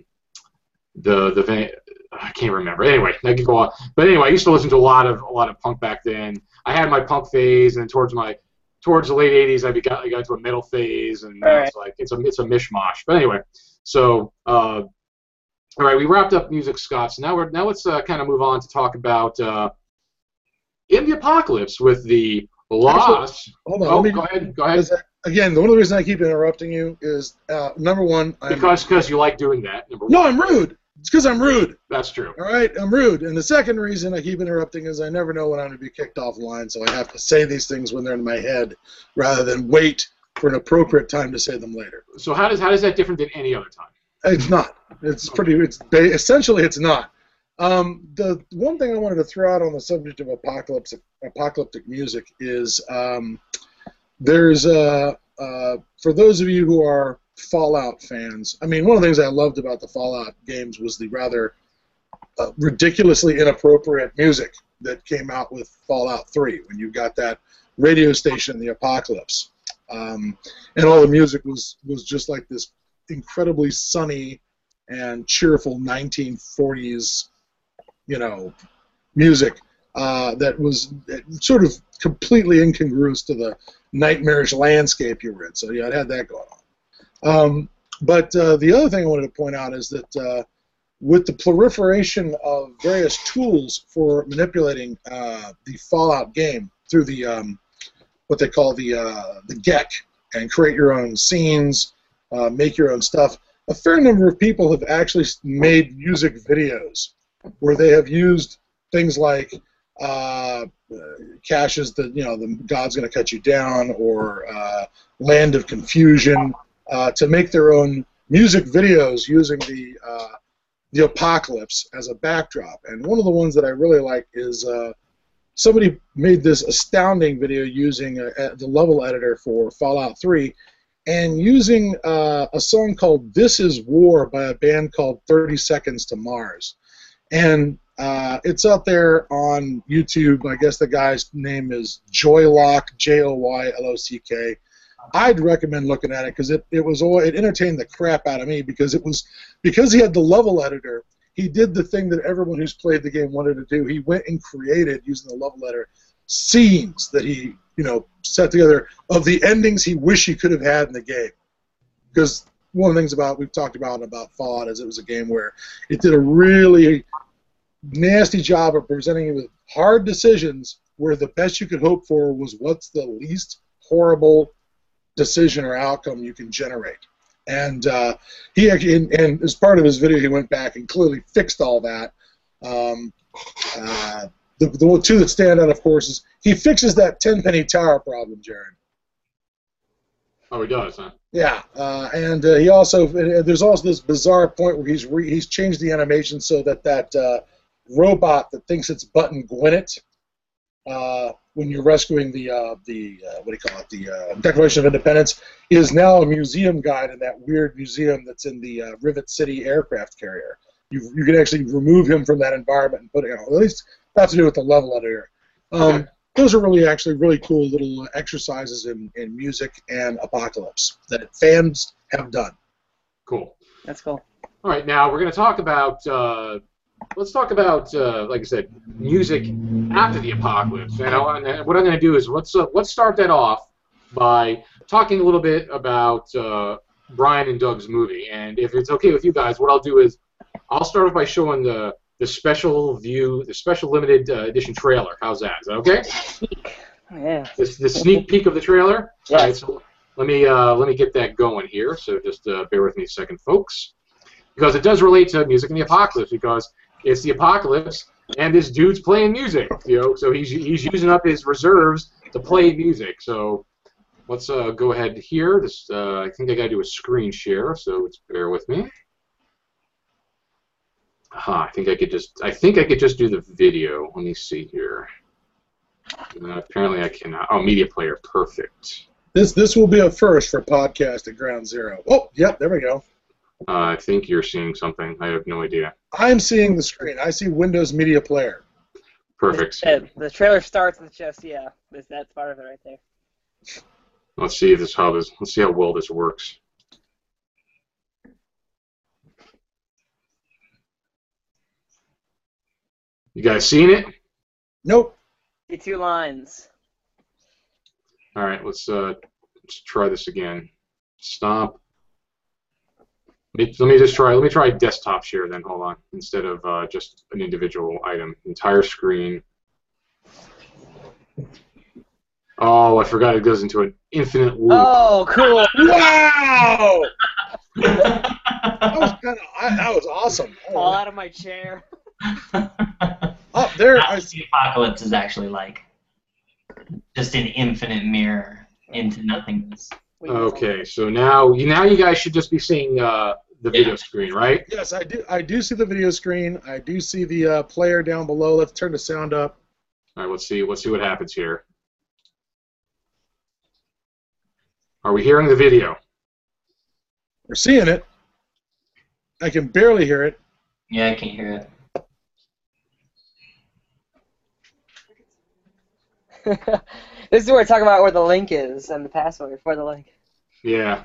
[SPEAKER 1] the the van- I can't remember. Anyway, I could go on. But anyway, I used to listen to a lot of a lot of punk back then. I had my punk phase, and towards my towards the late '80s, I got I got into a metal phase, and now it's like it's a it's a mishmash. But anyway, so uh, all right, we wrapped up music, Scott. So now we're now let's uh, kind of move on to talk about uh, in the apocalypse with the loss.
[SPEAKER 3] hold on
[SPEAKER 1] Oh,
[SPEAKER 3] me
[SPEAKER 1] go ahead, go ahead.
[SPEAKER 3] Because, again, the one of the reasons I keep interrupting you is uh, number one. I'm,
[SPEAKER 1] Because because you like doing that. Number
[SPEAKER 3] no,
[SPEAKER 1] one.
[SPEAKER 3] I'm rude. It's because I'm rude.
[SPEAKER 1] That's true.
[SPEAKER 3] All right, I'm rude. And the second reason I keep interrupting is I never know when I'm going to be kicked offline, so I have to say these things when they're in my head rather than wait for an appropriate time to say them later.
[SPEAKER 1] So how does how does that different than any other time?
[SPEAKER 3] It's not. It's pretty. It's ba- essentially it's not. Um, the one thing I wanted to throw out on the subject of apocalypse, apocalyptic music is um, there's uh, uh, for those of you who are Fallout fans. I mean, one of the things I loved about the Fallout games was the rather uh, ridiculously inappropriate music that came out with Fallout 3 when you got that radio station the apocalypse, um, and all the music was was just like this incredibly sunny and cheerful 1940s, you know, music uh, that was sort of completely incongruous to the nightmarish landscape you were in. So yeah, it had that going on. Um, but uh, the other thing I wanted to point out is that uh, with the proliferation of various tools for manipulating uh, the Fallout game through the um, what they call the uh, the GECK and create your own scenes, uh, make your own stuff. A fair number of people have actually made music videos where they have used things like uh, Cash's that you know the God's going to cut you down or uh, Land of Confusion uh, to make their own music videos using the uh, the apocalypse as a backdrop. And one of the ones that I really like is uh, somebody made this astounding video using a, a, the level editor for Fallout 3 and using uh, a song called This Is War by a band called 30 Seconds to Mars. And uh, it's out there on YouTube. I guess the guy's name is Joylock, J O Y L O C K. I'd recommend looking at it because it, it was all, it entertained the crap out of me because it was because he had the level editor. He did the thing that everyone who's played the game wanted to do. He went and created using the level editor scenes that he you know set together of the endings he wished he could have had in the game. Because one of the things about we've talked about about Fallout is it was a game where it did a really nasty job of presenting you with hard decisions where the best you could hope for was what's the least horrible decision or outcome you can generate. And uh, he and, and, as part of his video, he went back and clearly fixed all that. Um, uh, the, the two that stand out, of course, is he fixes that tenpenny tower problem, Jared.
[SPEAKER 1] Oh, he does, huh?
[SPEAKER 3] Yeah, uh, and uh, he also there's also this bizarre point where he's re, he's changed the animation so that that uh, robot that thinks it's Button Gwinnett uh, when you're rescuing the uh, the uh, what do you call it the uh, Declaration of Independence is now a museum guide in that weird museum that's in the uh, Rivet City aircraft carrier. You you can actually remove him from that environment and put it. You know, at least that's to do with the level editor. Um. Those are really actually really cool little exercises in, in music and apocalypse that fans have done.
[SPEAKER 1] Cool.
[SPEAKER 4] That's cool.
[SPEAKER 1] All right, now we're going to talk about uh, let's talk about, uh, like I said, music after the apocalypse. And, I, what I'm going to do is let's uh, let's start that off by talking a little bit about uh, Brian and Doug's movie. And if it's okay with you guys, what I'll do is I'll start off by showing the the special view, the special limited uh, edition trailer. How's that? Is that okay?
[SPEAKER 4] Yeah.
[SPEAKER 1] The, the sneak peek of the trailer.
[SPEAKER 4] Yeah.
[SPEAKER 1] Right, so let me uh, let me get that going here. So just uh, bear with me a second, folks, because it does relate to music in the apocalypse. Because it's the apocalypse, and this dude's playing music. You know, so he's he's using up his reserves to play music. So let's uh, go ahead here. This uh, I think I got to do a screen share. So bear with me. Aha, I think I could just I think I could just do the video. Let me see here. Uh, apparently I cannot. Oh, media player, perfect.
[SPEAKER 3] This this will be a first for podcast at Ground Zero. Oh, yep, there we go.
[SPEAKER 1] Uh, I think you're seeing something. I have no idea.
[SPEAKER 3] I'm seeing the screen. I see Windows Media Player.
[SPEAKER 1] Perfect.
[SPEAKER 4] The, the trailer starts with just yeah, that's part of it right there.
[SPEAKER 1] Let's see if this how this. Let's see how well this works. You guys seen it?
[SPEAKER 3] Nope.
[SPEAKER 4] The two lines.
[SPEAKER 1] All right, let's uh, let's try this again. Stop. Let me just try. Let me try desktop share then. Hold on, instead of uh, just an individual item, entire screen. Oh, I forgot it goes into an infinite loop.
[SPEAKER 4] Oh, cool!
[SPEAKER 3] wow! that was kind of that was awesome.
[SPEAKER 4] Fall out of my chair.
[SPEAKER 3] oh, there.
[SPEAKER 2] That's the apocalypse is actually like just an infinite mirror into nothingness.
[SPEAKER 1] Okay, so now you now you guys should just be seeing uh, the video screen, right?
[SPEAKER 3] Yes, I do. I do see the video screen. I do see the uh, player down below. Let's turn the sound up.
[SPEAKER 1] All right, let's see. Let's see what happens here. Are we hearing the video?
[SPEAKER 3] We're seeing it. I can barely hear it.
[SPEAKER 2] Yeah, I can hear it.
[SPEAKER 4] this is where I talk about where the link is and the password for the link.
[SPEAKER 1] Yeah.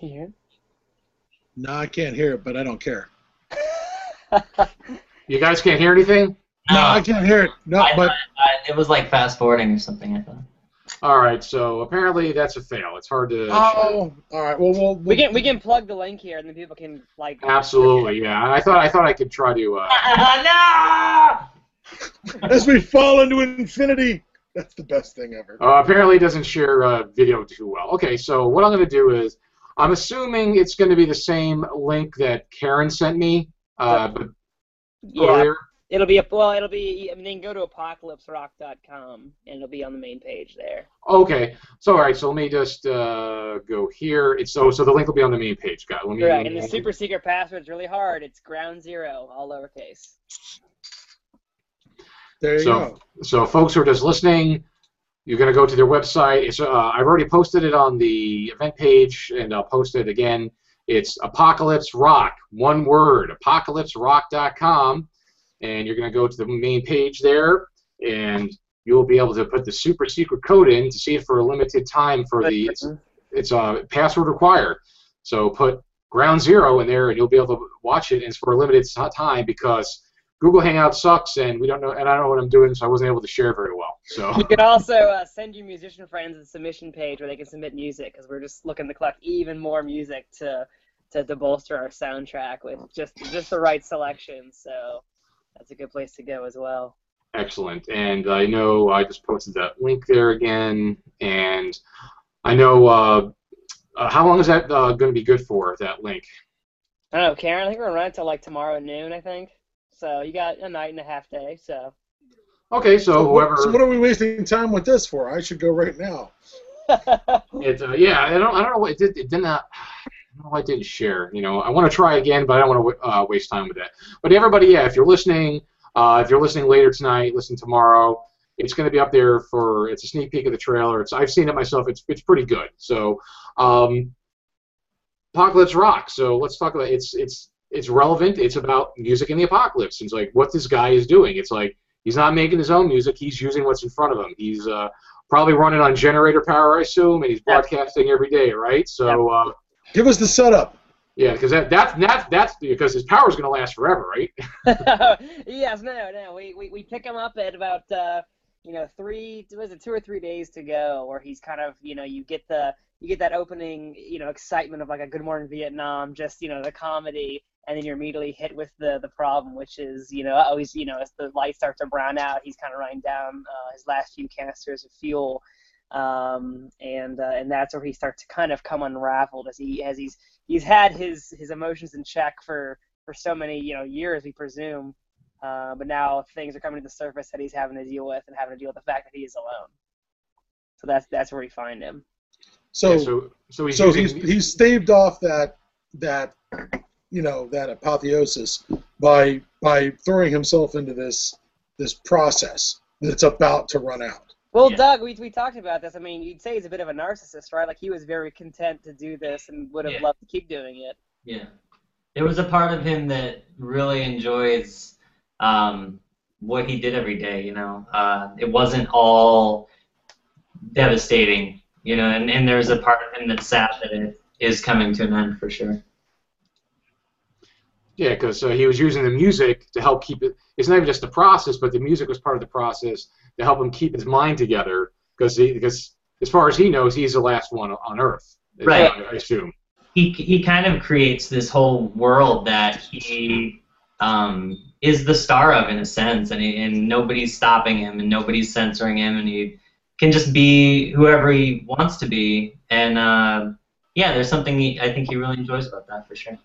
[SPEAKER 4] Here.
[SPEAKER 3] no, I can't hear it, but I don't care.
[SPEAKER 1] You guys can't hear anything?
[SPEAKER 3] No, I can't hear it. No,
[SPEAKER 2] I
[SPEAKER 3] but
[SPEAKER 2] thought, uh, it was like fast forwarding or something. I thought.
[SPEAKER 1] All right, so apparently that's a fail. It's hard to.
[SPEAKER 3] oh, all right. Well, we'll,
[SPEAKER 4] We can we can plug the link here, and then people can like.
[SPEAKER 1] Absolutely, yeah. I thought I thought I could try to. Uh,
[SPEAKER 2] no!
[SPEAKER 3] as we fall into infinity. That's the best thing ever.
[SPEAKER 1] uh, apparently, it doesn't share uh, video too well. Okay, so what I'm going to do is, I'm assuming it's going to be the same link that Karen sent me, uh,
[SPEAKER 4] Yeah,
[SPEAKER 1] earlier.
[SPEAKER 4] it'll be a well, it'll be. I mean, they can go to apocalypserock.com, and it'll be on the main page there.
[SPEAKER 1] Okay, so all right, so let me just uh, go here. It's so so the link will be on the main page, guys. Let me.
[SPEAKER 4] Right, and the super secret password's really hard. It's ground zero, all lowercase.
[SPEAKER 3] There you
[SPEAKER 1] So-
[SPEAKER 3] go.
[SPEAKER 1] So, folks who are just listening, you're going to go to their website. It's, uh, I've already posted it on the event page, and I'll post it again. It's Apocalypse Rock, one word, apocalypserock.com, and you're going to go to the main page there, and you'll be able to put the super secret code in to see it for a limited time for the it's, it's a password required. So put ground zero in there, and you'll be able to watch it. And it's for a limited time because Google Hangout sucks, and we don't know, and I don't know what I'm doing, so I wasn't able to share very well. So
[SPEAKER 4] You can also uh, send your musician friends a submission page where they can submit music because we're just looking to collect even more music to, to to bolster our soundtrack with just just the right selection. So that's a good place to go as well.
[SPEAKER 1] excellent. And I know I just posted that link there again, and I know uh, uh, how long is that uh, going to be good for? That link.
[SPEAKER 4] I don't know, Karen. I think we're gonna run it till like tomorrow noon. I think. So you got a night and a half day. So.
[SPEAKER 1] Okay, so,
[SPEAKER 3] So what,
[SPEAKER 1] whoever.
[SPEAKER 3] so what are we wasting time with this for? I should go right now.
[SPEAKER 1] It, uh, yeah, I don't. I don't know what it did. It did not. I don't know why it didn't share. You know, I want to try again, but I don't want to uh, waste time with that. But everybody, yeah, if you're listening, uh, if you're listening later tonight, listen tomorrow. It's going to be up there for. It's a sneak peek of the trailer. It's. I've seen it myself. It's. It's pretty good. So, um, Apocalypse Rock. So let's talk about. It's. It's. It's relevant. It's about music in the apocalypse. It's like what this guy is doing. It's like he's not making his own music. He's using what's in front of him. He's. Uh, probably running on generator power, I assume, and he's
[SPEAKER 4] Yeah.
[SPEAKER 1] broadcasting every day, right? So uh,
[SPEAKER 3] Give us the setup.
[SPEAKER 1] yeah, because that, that's that's that's because his power is going to last forever, right?
[SPEAKER 4] yes, no, no. We, we, we pick him up at about uh, you know three was it two or three days to go, where he's kind of you know you get the you get that opening you know excitement of like a Good Morning Vietnam, just you know the comedy, and then you're immediately hit with the the problem, which is you know always you know as the lights start to brown out, he's kind of running down uh, his last few canisters of fuel. Um, and uh, and that's where he starts to kind of come unraveled as he as he's he's had his his emotions in check for for so many you know years we presume. Uh, but now things are coming to the surface that he's having to deal with and having to deal with the fact that he is alone. So that's that's where we find him.
[SPEAKER 3] So,
[SPEAKER 1] Yeah, so so he's
[SPEAKER 3] so
[SPEAKER 1] using,
[SPEAKER 3] he's he's staved off that that you know that apotheosis by by throwing himself into this this process that's about to run out.
[SPEAKER 4] well
[SPEAKER 2] Yeah.
[SPEAKER 4] doug we, we talked about this i mean you'd say he's a bit of a narcissist right like he was very content to do this and would have
[SPEAKER 2] Yeah.
[SPEAKER 4] loved to keep doing it
[SPEAKER 2] Yeah. There was a part of him that really enjoys um, what he did every day, you know. Uh, it wasn't all devastating, you know, and, and there's a part of him that's sad that it is coming to an end for sure.
[SPEAKER 1] Yeah, because uh, he was using the music to help keep it. It's not even just the process, but the music was part of the process to help him keep his mind together. Because because as far as he knows, he's the last one on Earth.
[SPEAKER 2] Right.
[SPEAKER 1] what I assume.
[SPEAKER 2] He, he kind of creates this whole world that he um, is the star of in a sense, and, he, and nobody's stopping him, and nobody's censoring him, and he can just be whoever he wants to be. And uh, yeah, there's something he, I think he really enjoys about that for sure.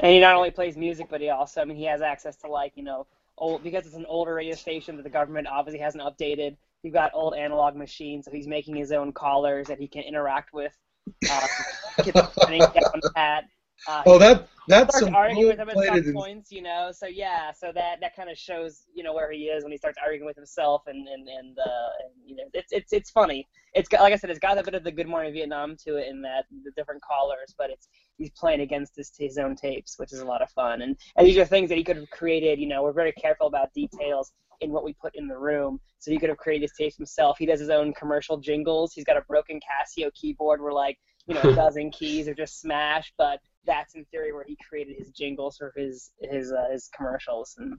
[SPEAKER 4] And he not only plays music, but he also, I mean, he has access to like, you know, old because it's an older radio station that the government obviously hasn't updated. You've got old analog machines, so he's making his own callers that he can interact with Um, down Pat. Uh,
[SPEAKER 3] Oh, that that's
[SPEAKER 4] starts
[SPEAKER 3] some
[SPEAKER 4] arguing with him at some points, you know. So yeah, so that that kind of shows you know where he is when he starts arguing with himself, and and and, uh, and you know it's it's it's funny. It's got like I said, it's got a bit of the Good Morning Vietnam to it in that the different callers, but it's he's playing against his his own tapes, which is a lot of fun. And and these are things that he could have created. You know, we're very careful about details in what we put in the room. So he could have created his tapes himself. He does his own commercial jingles. He's got a broken Casio keyboard where like you know a dozen keys are just smashed, but that's in theory where he created his jingles for his his uh, his commercials and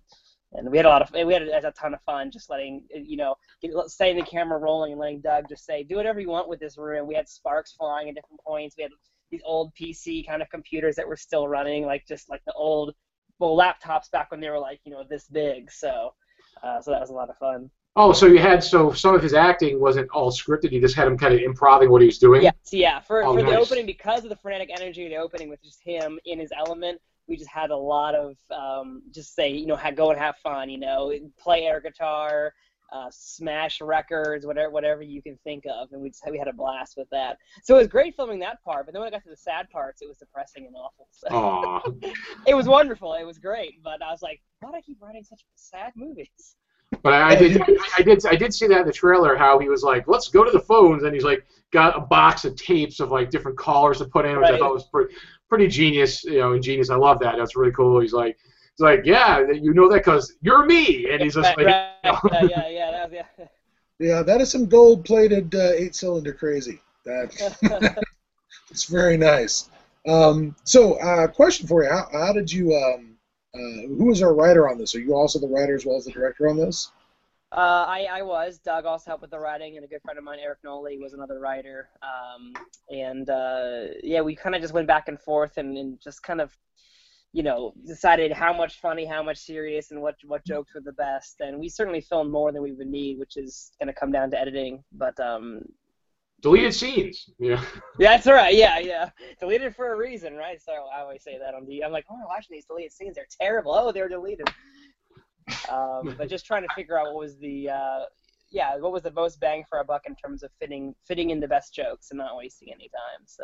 [SPEAKER 4] and we had a lot of we had a, a ton of fun just letting you know get, staying the camera rolling and letting Doug just say do whatever you want with this room. We had sparks flying at different points. We had these old PC kind of computers that were still running, like just like the old well laptops back when they were like you know this big. So uh, so that was a lot of fun.
[SPEAKER 1] Oh, so you had so some of his acting wasn't all scripted. You just had him kind of improvising what he was doing.
[SPEAKER 4] Yes, yeah. For
[SPEAKER 1] Oh,
[SPEAKER 4] for the opening, because of the frenetic energy of the opening with just him in his element, we just had a lot of um, just say, you know, go and have fun, you know, play air guitar, uh, smash records, whatever whatever you can think of, and we just we had a blast with that. So it was great filming that part, but then when I got to the sad parts, it was depressing and awful. So it was wonderful, it was great, but I was like, why do I keep writing such sad movies?
[SPEAKER 1] But I, I did, I did, I did see that in the trailer. How he was like, "Let's go to the phones," and he's like, got a box of tapes of like different callers to put in, which I thought was pretty, pretty genius. You know, ingenious. I love that. That's really cool. He's like, he's like, "Yeah, you know that because you're me," and he's just
[SPEAKER 4] right,
[SPEAKER 1] like,
[SPEAKER 4] right, yeah, yeah, yeah, that was, yeah.
[SPEAKER 3] Yeah, that is some gold-plated uh, eight-cylinder crazy. That it's very nice. Um, so, uh, question for you: How, how did you? Um, uh, who was our writer on this? Are you also the writer as well as the director on this?
[SPEAKER 4] Uh, I, I was. Doug also helped with the writing, and a good friend of mine, Eric Noley, was another writer. Um, and uh, yeah, we kind of just went back and forth and, and just kind of, you know, decided how much funny, how much serious, and what what jokes were the best. And we certainly filmed more than we would need, which is going to come down to editing. But um,
[SPEAKER 1] deleted scenes. Yeah.
[SPEAKER 4] yeah, that's all right. Yeah, yeah. Deleted for a reason, right? So I always say that on the. I'm like, oh, I'm watching these deleted scenes. They're terrible. Oh, they're deleted. Um, but just trying to figure out what was the, uh, yeah, what was the most bang for our buck in terms of fitting fitting in the best jokes and not wasting any time. So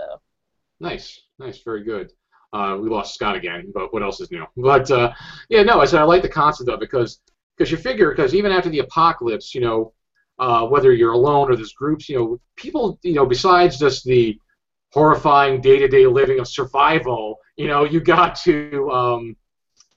[SPEAKER 1] Nice, nice, very good. Uh, we lost Scott again, but what else is new? But uh, yeah, no, I said I like the concept of it because because you figure because even after the apocalypse, you know, uh, whether you're alone or there's groups, you know, people, you know, besides just the horrifying day-to-day living of survival, you know, you got to um,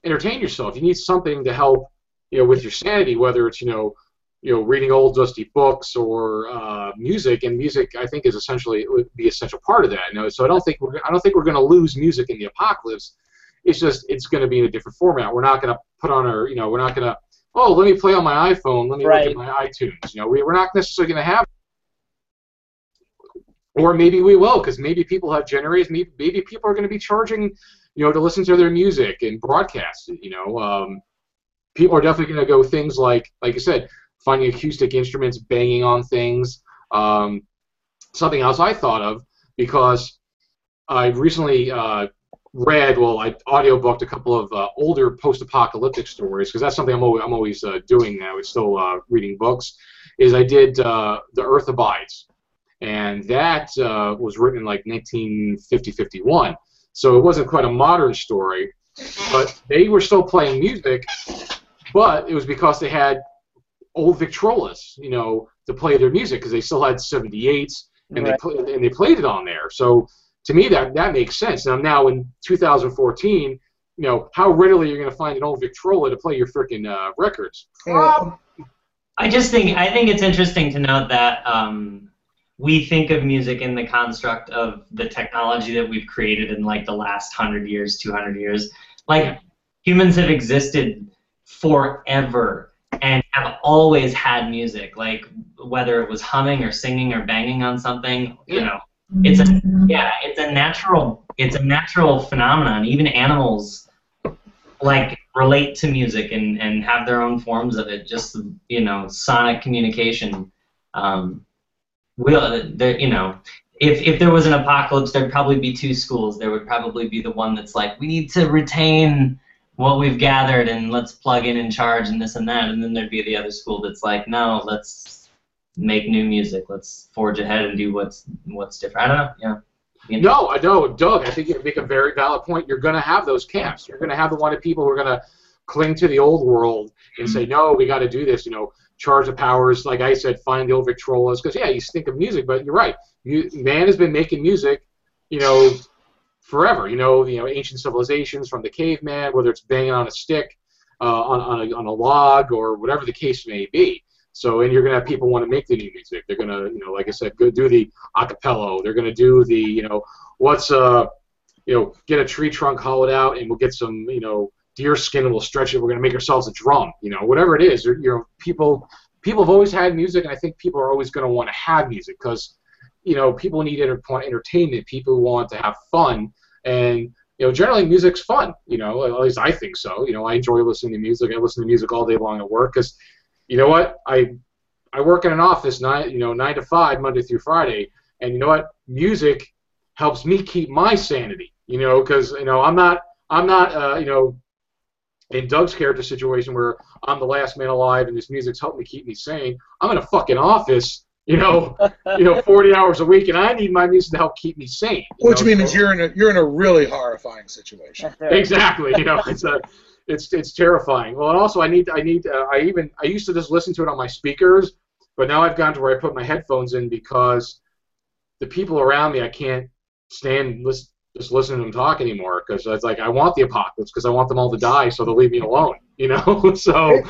[SPEAKER 1] entertain yourself. You need something to help, you know, with your sanity, whether it's you know you know, reading old dusty books or uh, music, and music I think is essentially it would be essential part of that. You know, so I don't think we're I don't think we're going to lose music in the apocalypse. It's just it's going to be in a different format. We're not going to put on our you know we're not going to oh let me play on my iPhone, let me
[SPEAKER 4] Right.
[SPEAKER 1] look at my iTunes. You know, we, we're not necessarily going to have. Or maybe we will, because maybe people have generators. Maybe, maybe people are going to be charging, you know, to listen to their music and broadcast. You know, um, people are definitely going to go things like, like I said, finding acoustic instruments, banging on things. Um, something else I thought of because I recently uh, read, well, I audiobooked a couple of uh, older post-apocalyptic stories because that's something I'm always, I'm always uh, doing now. Is still uh, reading books. Is I did uh, The Earth Abides, and that uh, was written in like 1950-51. So it wasn't quite a modern story, but they were still playing music, but it was because they had old Victrolas, you know, to play their music because they still had 78s and they
[SPEAKER 4] Right.
[SPEAKER 1] and they played it on there. So to me, that that makes sense. Now, now in 2014, you know, how readily you're going to find an old Victrola to play your freaking uh, records?
[SPEAKER 3] Uh,
[SPEAKER 2] I just think I think it's interesting to note that um, we think of music in the construct of the technology that we've created in like the last hundred years, two hundred years. Like humans have existed forever and have always had music. Like whether it was humming or singing or banging on something, you know, it's a yeah, it's a natural it's a natural phenomenon. Even animals like relate to music and, and have their own forms of it. Just you know, sonic communication. Um, will there you know, if if there was an apocalypse, there'd probably be two schools. There would probably be the one that's like, we need to retain what we've gathered and let's plug in and charge and this and that, and then there'd be the other school that's like, no, let's make new music. Let's forge ahead and do what's what's different. I don't know. Yeah. You?
[SPEAKER 1] No, I know, Doug. I think you make a very valid point. You're going to have those camps. You're going to have the one of people who are going to cling to the old world and say, no, we got to do this. You know, charge the powers. Like I said, find the old Victrolas. Because yeah, you think of music, but you're right. Mu- man has been making music, you know, forever. You know, you know, ancient civilizations from the caveman, whether it's banging on a stick, uh, on on a, on a log, or whatever the case may be. So, and you're gonna have people want to make the new music. They're gonna, you know, like I said, go do the acapella. They're gonna do the, you know, what's uh, you know, get a tree trunk hollowed out, and we'll get some, you know, deer skin, and we'll stretch it. We're gonna make ourselves a drum. You know, whatever it is. You're, know, people, people have always had music, and I think people are always gonna want to have music because, you know, people need enter- entertainment. People want to have fun, and you know, generally music's fun. You know, at least I think so. You know, I enjoy listening to music. I listen to music all day long at work because you know what? I I work in an office nine you know nine to five Monday through Friday, and you know what? Music helps me keep my sanity. You know, because you know I'm not I'm not uh, you know in Doug's character situation where I'm the last man alive and this music's helping me keep me sane. I'm in a fucking office. You know, you know, 40 hours a week, and I need my music to help keep me sane.
[SPEAKER 3] Which you
[SPEAKER 1] know,
[SPEAKER 3] mean is
[SPEAKER 1] so-
[SPEAKER 3] you're in a you're in a really horrifying situation.
[SPEAKER 1] exactly you know it's a it's it's terrifying well and also i need i need uh, i even i used to just listen to it on my speakers but now i've gone to where i put my headphones in because the people around me i can't stand listen, just listening to them talk anymore because it's like i want the apocalypse because i want them all to die so they'll leave me alone you know so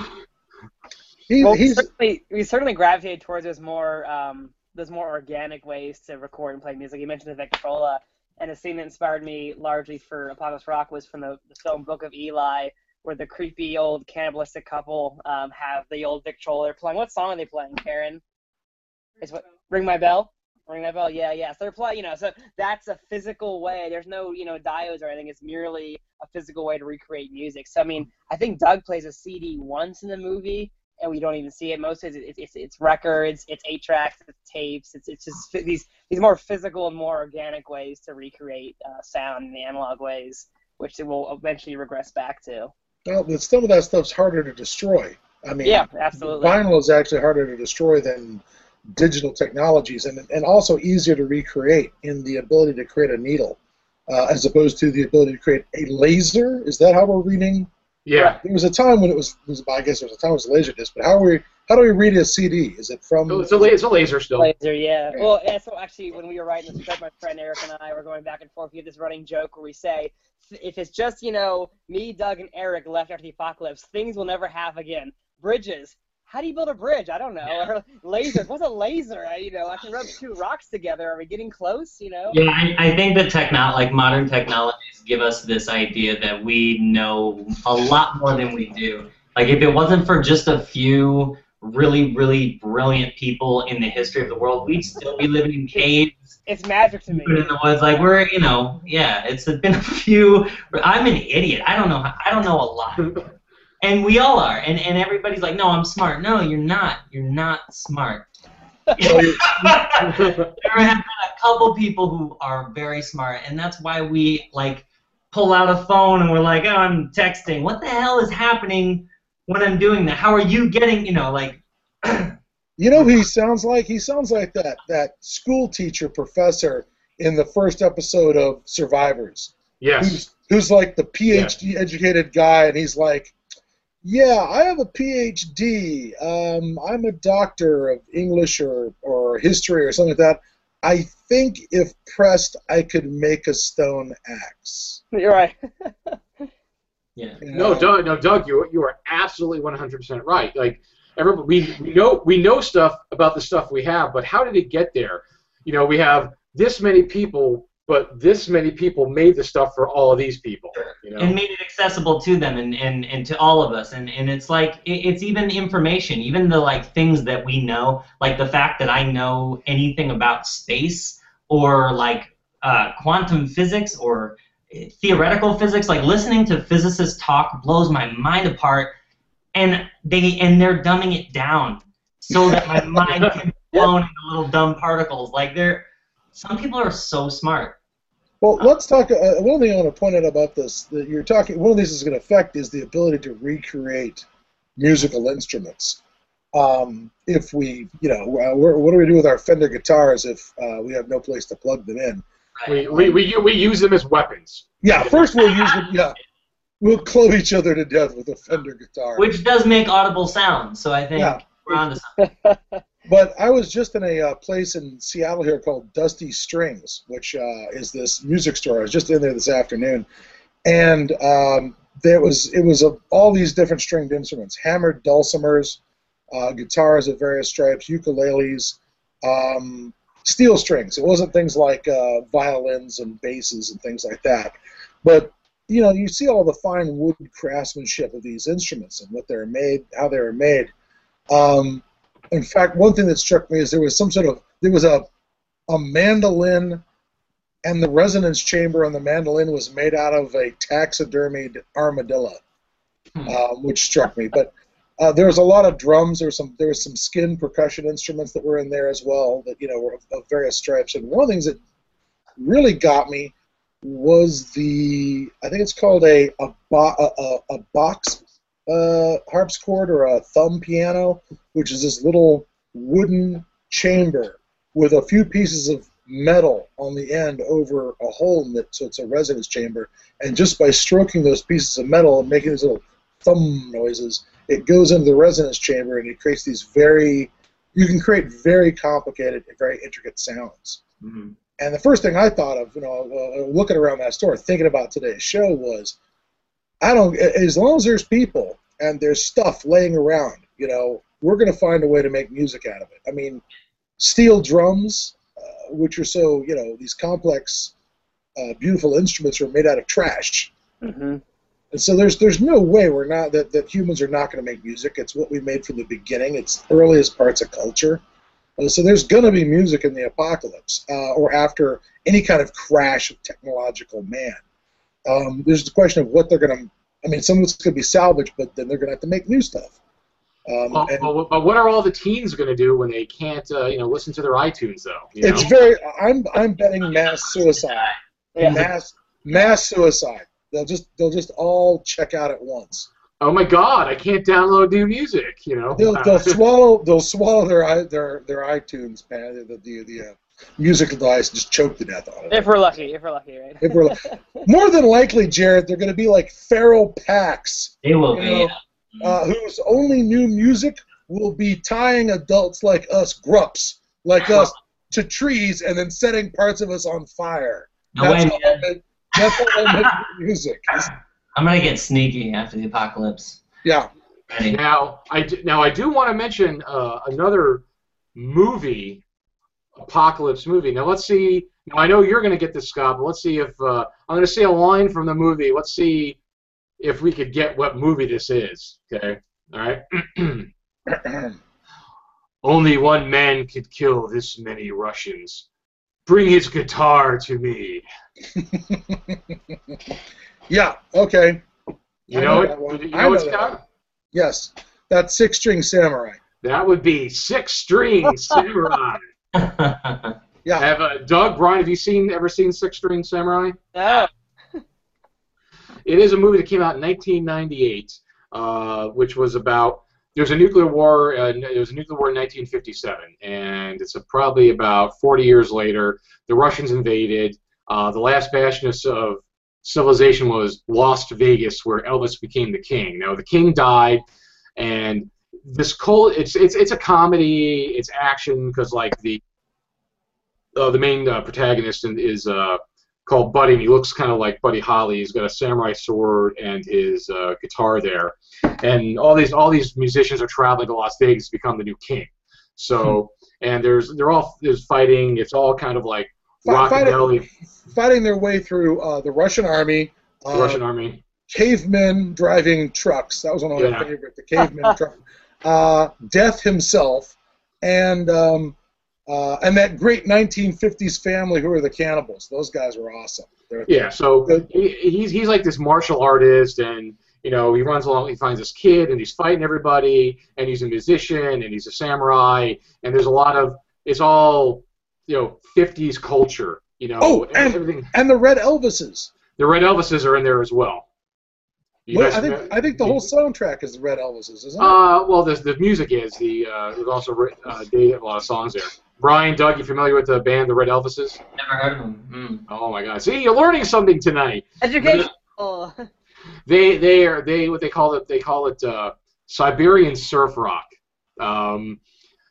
[SPEAKER 3] He,
[SPEAKER 4] Well,
[SPEAKER 3] he's
[SPEAKER 4] certainly, we certainly gravitated towards those more um, those more organic ways to record and play music. You mentioned the Victrola, and a scene that inspired me largely for Apocalypse Rock was from the, the film Book of Eli, where the creepy old cannibalistic couple um, have the old Victrola. They're playing. What song are they playing, Karen? Is what Ring My Bell? Ring My Bell? Yeah, yeah. So they're playing. You know, so that's a physical way. There's no you know diodes or anything. It's merely a physical way to recreate music. So I mean, I think Doug plays a CD once in the movie and we don't even see it. Most of it, it's, it's, it's records, it's eight tracks, it's tapes. It's, it's just these these more physical and more organic ways to recreate uh, sound in the analog ways, which it will eventually regress back to.
[SPEAKER 3] Well, but some of that stuff's harder to destroy. I mean,
[SPEAKER 4] Yeah, absolutely.
[SPEAKER 3] vinyl is actually harder to destroy than digital technologies, and and also easier to recreate in the ability to create a needle, uh, as opposed to the ability to create a laser. Is that how we're reading?
[SPEAKER 1] yeah
[SPEAKER 3] There was a time when it was, was I guess there was a time it was laser disc, but how are we? How do we read a CD? Is it from?
[SPEAKER 1] it's a, la- it's a laser still
[SPEAKER 4] Laser, yeah. Well, yeah, so actually, when we were writing the script, my friend Eric and I were going back and forth. We have this running joke where we say, if it's just, you know, me, Doug, and Eric left after the apocalypse, things will never have again. Bridges. How do you build a bridge? I don't know. Or lasers. What's a laser? I, you know, I can rub two rocks together. Are we getting close? You know?
[SPEAKER 2] Yeah, I, I think that techno- like modern technologies give us this idea that we know a lot more than we do. Like if it wasn't for just a few really, really brilliant people in the history of the world, we'd still be living in caves,
[SPEAKER 4] It's magic to me.
[SPEAKER 2] living in the woods. Like we're, you know, yeah, it's been a few. I'm an idiot. I don't know. how- I don't know a lot, and we all are. And and everybody's like, no, I'm smart. No, you're not. You're not smart. There have been a couple people who are very smart, and that's why we like pull out a phone and we're like, oh, I'm texting. What the hell is happening when I'm doing that? How are you getting, you know, like,
[SPEAKER 3] You know who he sounds like? He sounds like that that school teacher professor in the first episode of Survivors.
[SPEAKER 1] yes
[SPEAKER 3] Who's who's like the PhD educated guy and he's like, "Yeah, I have a PhD. Um, I'm a doctor of English or or history or something like that. I think if pressed I could make a stone axe."
[SPEAKER 4] You're right.
[SPEAKER 2] yeah.
[SPEAKER 1] No. Doug. No, Doug. You you are absolutely 100% right. Like everybody, we, we know we know stuff about the stuff we have, but how did it get there? You know, we have this many people, but this many people made the stuff for all of these people. You know.
[SPEAKER 2] and made it accessible to them and, and, and to all of us and, and it's like it, it's even information even the like things that we know like the fact that i know anything about space or like uh, quantum physics or theoretical physics like listening to physicists talk blows my mind apart and they and they're dumbing it down so that my mind can be blown into little dumb particles like they're some people are so smart
[SPEAKER 3] Well, let's talk. Uh, one thing I want to point out about this that you're talking. One of these is going to affect is the ability to recreate musical instruments. Um, if we, you know, uh, what do we do with our Fender guitars if uh, we have no place to plug them in?
[SPEAKER 1] We, we, we, we use them as weapons.
[SPEAKER 3] Yeah, first we'll use them. Yeah, we'll club each other to death with a Fender guitar.
[SPEAKER 2] Which does make audible sounds, so I think
[SPEAKER 3] Yeah.
[SPEAKER 2] we're on to something.
[SPEAKER 3] But I was just in a uh, place in Seattle here called Dusty Strings, which uh, is this music store. I was just in there this afternoon, and um, there was it was a, all these different stringed instruments: hammered dulcimers, uh, guitars of various stripes, ukuleles, um, steel strings. It wasn't things like uh, violins and basses and things like that, but you know you see all the fine wood craftsmanship of these instruments and what they're made, how they were made. Um, in fact, one thing that struck me is there was some sort of there was a a mandolin, and the resonance chamber on the mandolin was made out of a taxidermied armadillo,
[SPEAKER 2] Hmm.
[SPEAKER 3] um, which struck me. But uh, there was a lot of drums. There was some there was some skin percussion instruments that were in there as well that you know were of, of various stripes. And one of the things that really got me was the I think it's called a a, bo- a, a, box uh, harpsichord or a thumb piano, which is this little wooden chamber with a few pieces of metal on the end over a hole in it, so it's a resonance chamber. And just by stroking those pieces of metal and making these little thumb noises, it goes into the resonance chamber and it creates these very, you can create very complicated and very intricate sounds.
[SPEAKER 2] Mhm.
[SPEAKER 3] And the first thing I thought of, you know, uh, looking around that store, thinking about today's show was, I don't. As long as there's people and there's stuff laying around, you know, we're going to find a way to make music out of it. I mean, steel drums, uh, which are so, you know, these complex, uh, beautiful instruments are made out of trash.
[SPEAKER 4] hmm
[SPEAKER 3] And so there's there's no way we're not that, that humans are not going to make music. It's what we made from the beginning. It's the earliest parts of culture. Uh, so there's going to be music in the apocalypse uh, or after any kind of crash of technological man. Um, there's the question of what they're going to. I mean, some of it's going to be salvaged, but then they're going to have to make new stuff. Um,
[SPEAKER 1] Well,
[SPEAKER 3] and
[SPEAKER 1] well, but what are all the teens going to do when they can't, uh, you know, listen to their iTunes though? You
[SPEAKER 3] it's
[SPEAKER 1] know?
[SPEAKER 3] very. I'm I'm betting mass suicide.
[SPEAKER 4] Yeah.
[SPEAKER 3] Mass mass suicide. They'll just they'll just all check out at once.
[SPEAKER 1] oh my God, I can't download new music. You know,
[SPEAKER 3] They'll, they'll swallow they'll swallow their their their iTunes man the the, the uh, music device and just choke to death on it.
[SPEAKER 4] If we're lucky, if we're lucky, right?
[SPEAKER 3] If we're more than likely, Jared, they're going to be like feral packs
[SPEAKER 2] They will
[SPEAKER 3] You
[SPEAKER 2] be.
[SPEAKER 3] know, uh, whose only new music will be tying adults like us, grups like us, to trees and then setting parts of us on fire.
[SPEAKER 2] No
[SPEAKER 3] That's
[SPEAKER 2] way,
[SPEAKER 3] how
[SPEAKER 2] man.
[SPEAKER 3] they make, that's how they make music.
[SPEAKER 2] I'm gonna get sneaky after the apocalypse.
[SPEAKER 3] yeah.
[SPEAKER 2] Ready?
[SPEAKER 1] Now, I do, now I do want to mention uh, another movie, apocalypse movie. Now let's see. Now I know you're going to get this, Scott, but let's see if uh, I'm going to say a line from the movie. Let's see if we could get what movie this is. Okay. All right. Only one man could kill this many Russians. Bring his guitar to me.
[SPEAKER 3] yeah. Okay.
[SPEAKER 1] You know,
[SPEAKER 3] know
[SPEAKER 1] it. You know
[SPEAKER 3] know
[SPEAKER 1] it's
[SPEAKER 3] that
[SPEAKER 1] Scott?
[SPEAKER 3] Yes. That six string samurai.
[SPEAKER 1] That would be Six String Samurai.
[SPEAKER 3] Yeah.
[SPEAKER 1] Have uh, Doug, Brian, have you seen ever seen Six String Samurai?
[SPEAKER 4] No.
[SPEAKER 1] It is a movie that came out in 1998, uh, which was about there's a nuclear war. Uh, there was a nuclear war in 1957, and it's a, probably about 40 years later. The Russians invaded. Uh, the last bastion of, civilization was Las Vegas, where Elvis became the king. Now the king died, and this cold. It's it's it's a comedy. It's action because like the uh, the main uh, protagonist is uh, called Buddy, and he looks kind of like Buddy Holly. He's got a samurai sword and his uh, guitar there, and all these all these musicians are traveling to Las Vegas to become the new king. So, and there's they're all there's fighting. It's all kind of like
[SPEAKER 3] Fi- fighting- Fighting their way through uh, the Russian army.
[SPEAKER 1] the
[SPEAKER 3] Uh,
[SPEAKER 1] Russian army.
[SPEAKER 3] cavemen driving trucks. That was one of my
[SPEAKER 1] Yeah.
[SPEAKER 3] favorite. The cavemen truck. Uh, Death himself, and um, uh, and that great 1950s family who are the cannibals. Those guys were awesome. They're,
[SPEAKER 1] Yeah, so he, he's he's like this martial artist, and you know he runs along. He finds this kid, and he's fighting everybody, and he's a musician, and he's a samurai, and there's a lot of it's all you know 50s culture. You know,
[SPEAKER 3] Oh, and-
[SPEAKER 1] everything.
[SPEAKER 3] and the Red Elvises.
[SPEAKER 1] The Red Elvises are in there as well. You
[SPEAKER 3] Well, I think I think the whole soundtrack is the Red Elvises, isn't it?
[SPEAKER 1] Uh, well, the the music is the uh, there's also writ- uh, they have a lot of songs there. Brian, Doug, you familiar with the band the Red Elvises?
[SPEAKER 2] Never heard of them.
[SPEAKER 1] Oh my God! See, you're learning something tonight.
[SPEAKER 4] Educational.
[SPEAKER 1] They they are they what they call it they call it uh, Siberian surf rock. Um,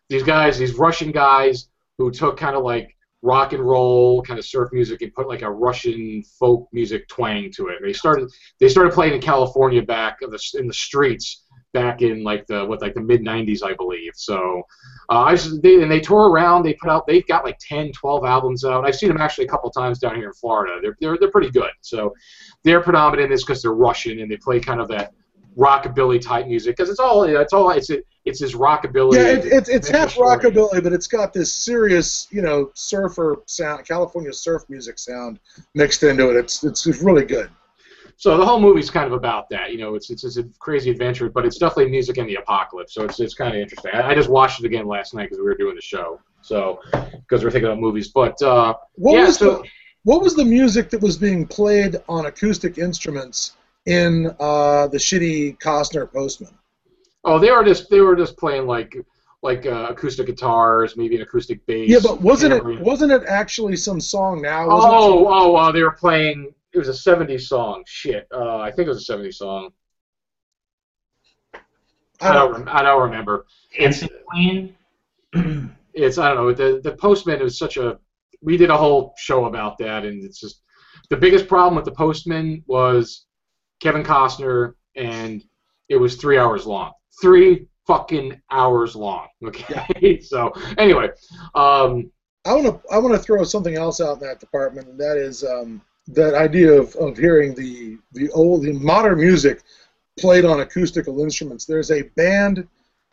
[SPEAKER 1] these guys, these Russian guys who took kind of like rock and roll kind of surf music and put like a Russian folk music twang to it. They started they started playing in California back in the, in the streets back in like the what like the mid 90s I believe. So uh, I just, they, and they tour around. They put out they've got like 10, 12 albums out. I've seen them actually a couple times down here in Florida. They're they're, they're pretty good. So they're predominant in this because they're Russian and they play kind of that rockabilly type music because it's all it's all it's it's his rockabilly.
[SPEAKER 3] yeah, it, it, it's half rockabilly, but it's got this serious, you know, surfer sound, California surf music sound mixed into it. It's it's, it's really good.
[SPEAKER 1] So the whole movie's kind of about that. You know, it's it's, it's a crazy adventure, but it's definitely music in the apocalypse. So it's it's kind of interesting. I, I just watched it again last night because we were doing the show. So because we're thinking about movies, but uh,
[SPEAKER 3] What
[SPEAKER 1] yeah.
[SPEAKER 3] was
[SPEAKER 1] So
[SPEAKER 3] the what was the music that was being played on acoustic instruments in uh, the shitty Costner Postman?
[SPEAKER 1] Oh, they were just they were just playing like like uh, acoustic guitars, maybe an acoustic bass.
[SPEAKER 3] Yeah, but wasn't it
[SPEAKER 1] tambourine.
[SPEAKER 3] wasn't it actually some song now? Wasn't it
[SPEAKER 1] Oh, oh, uh, they were playing. It was a '70s song. Shit, uh, I think it was a '70s song.
[SPEAKER 3] some-
[SPEAKER 1] I don't. rem- I don't remember. It's
[SPEAKER 2] Queen.
[SPEAKER 1] it's I don't know. The the Postman is such a. We did a whole show about that, and it's just the biggest problem with the Postman was Kevin Costner, and it was three hours long. Three fucking hours long. Okay. so anyway, um,
[SPEAKER 3] I want to I want to throw something else out in that department, and that is um, that idea of, of hearing the the old the modern music played on acoustical instruments. There's a band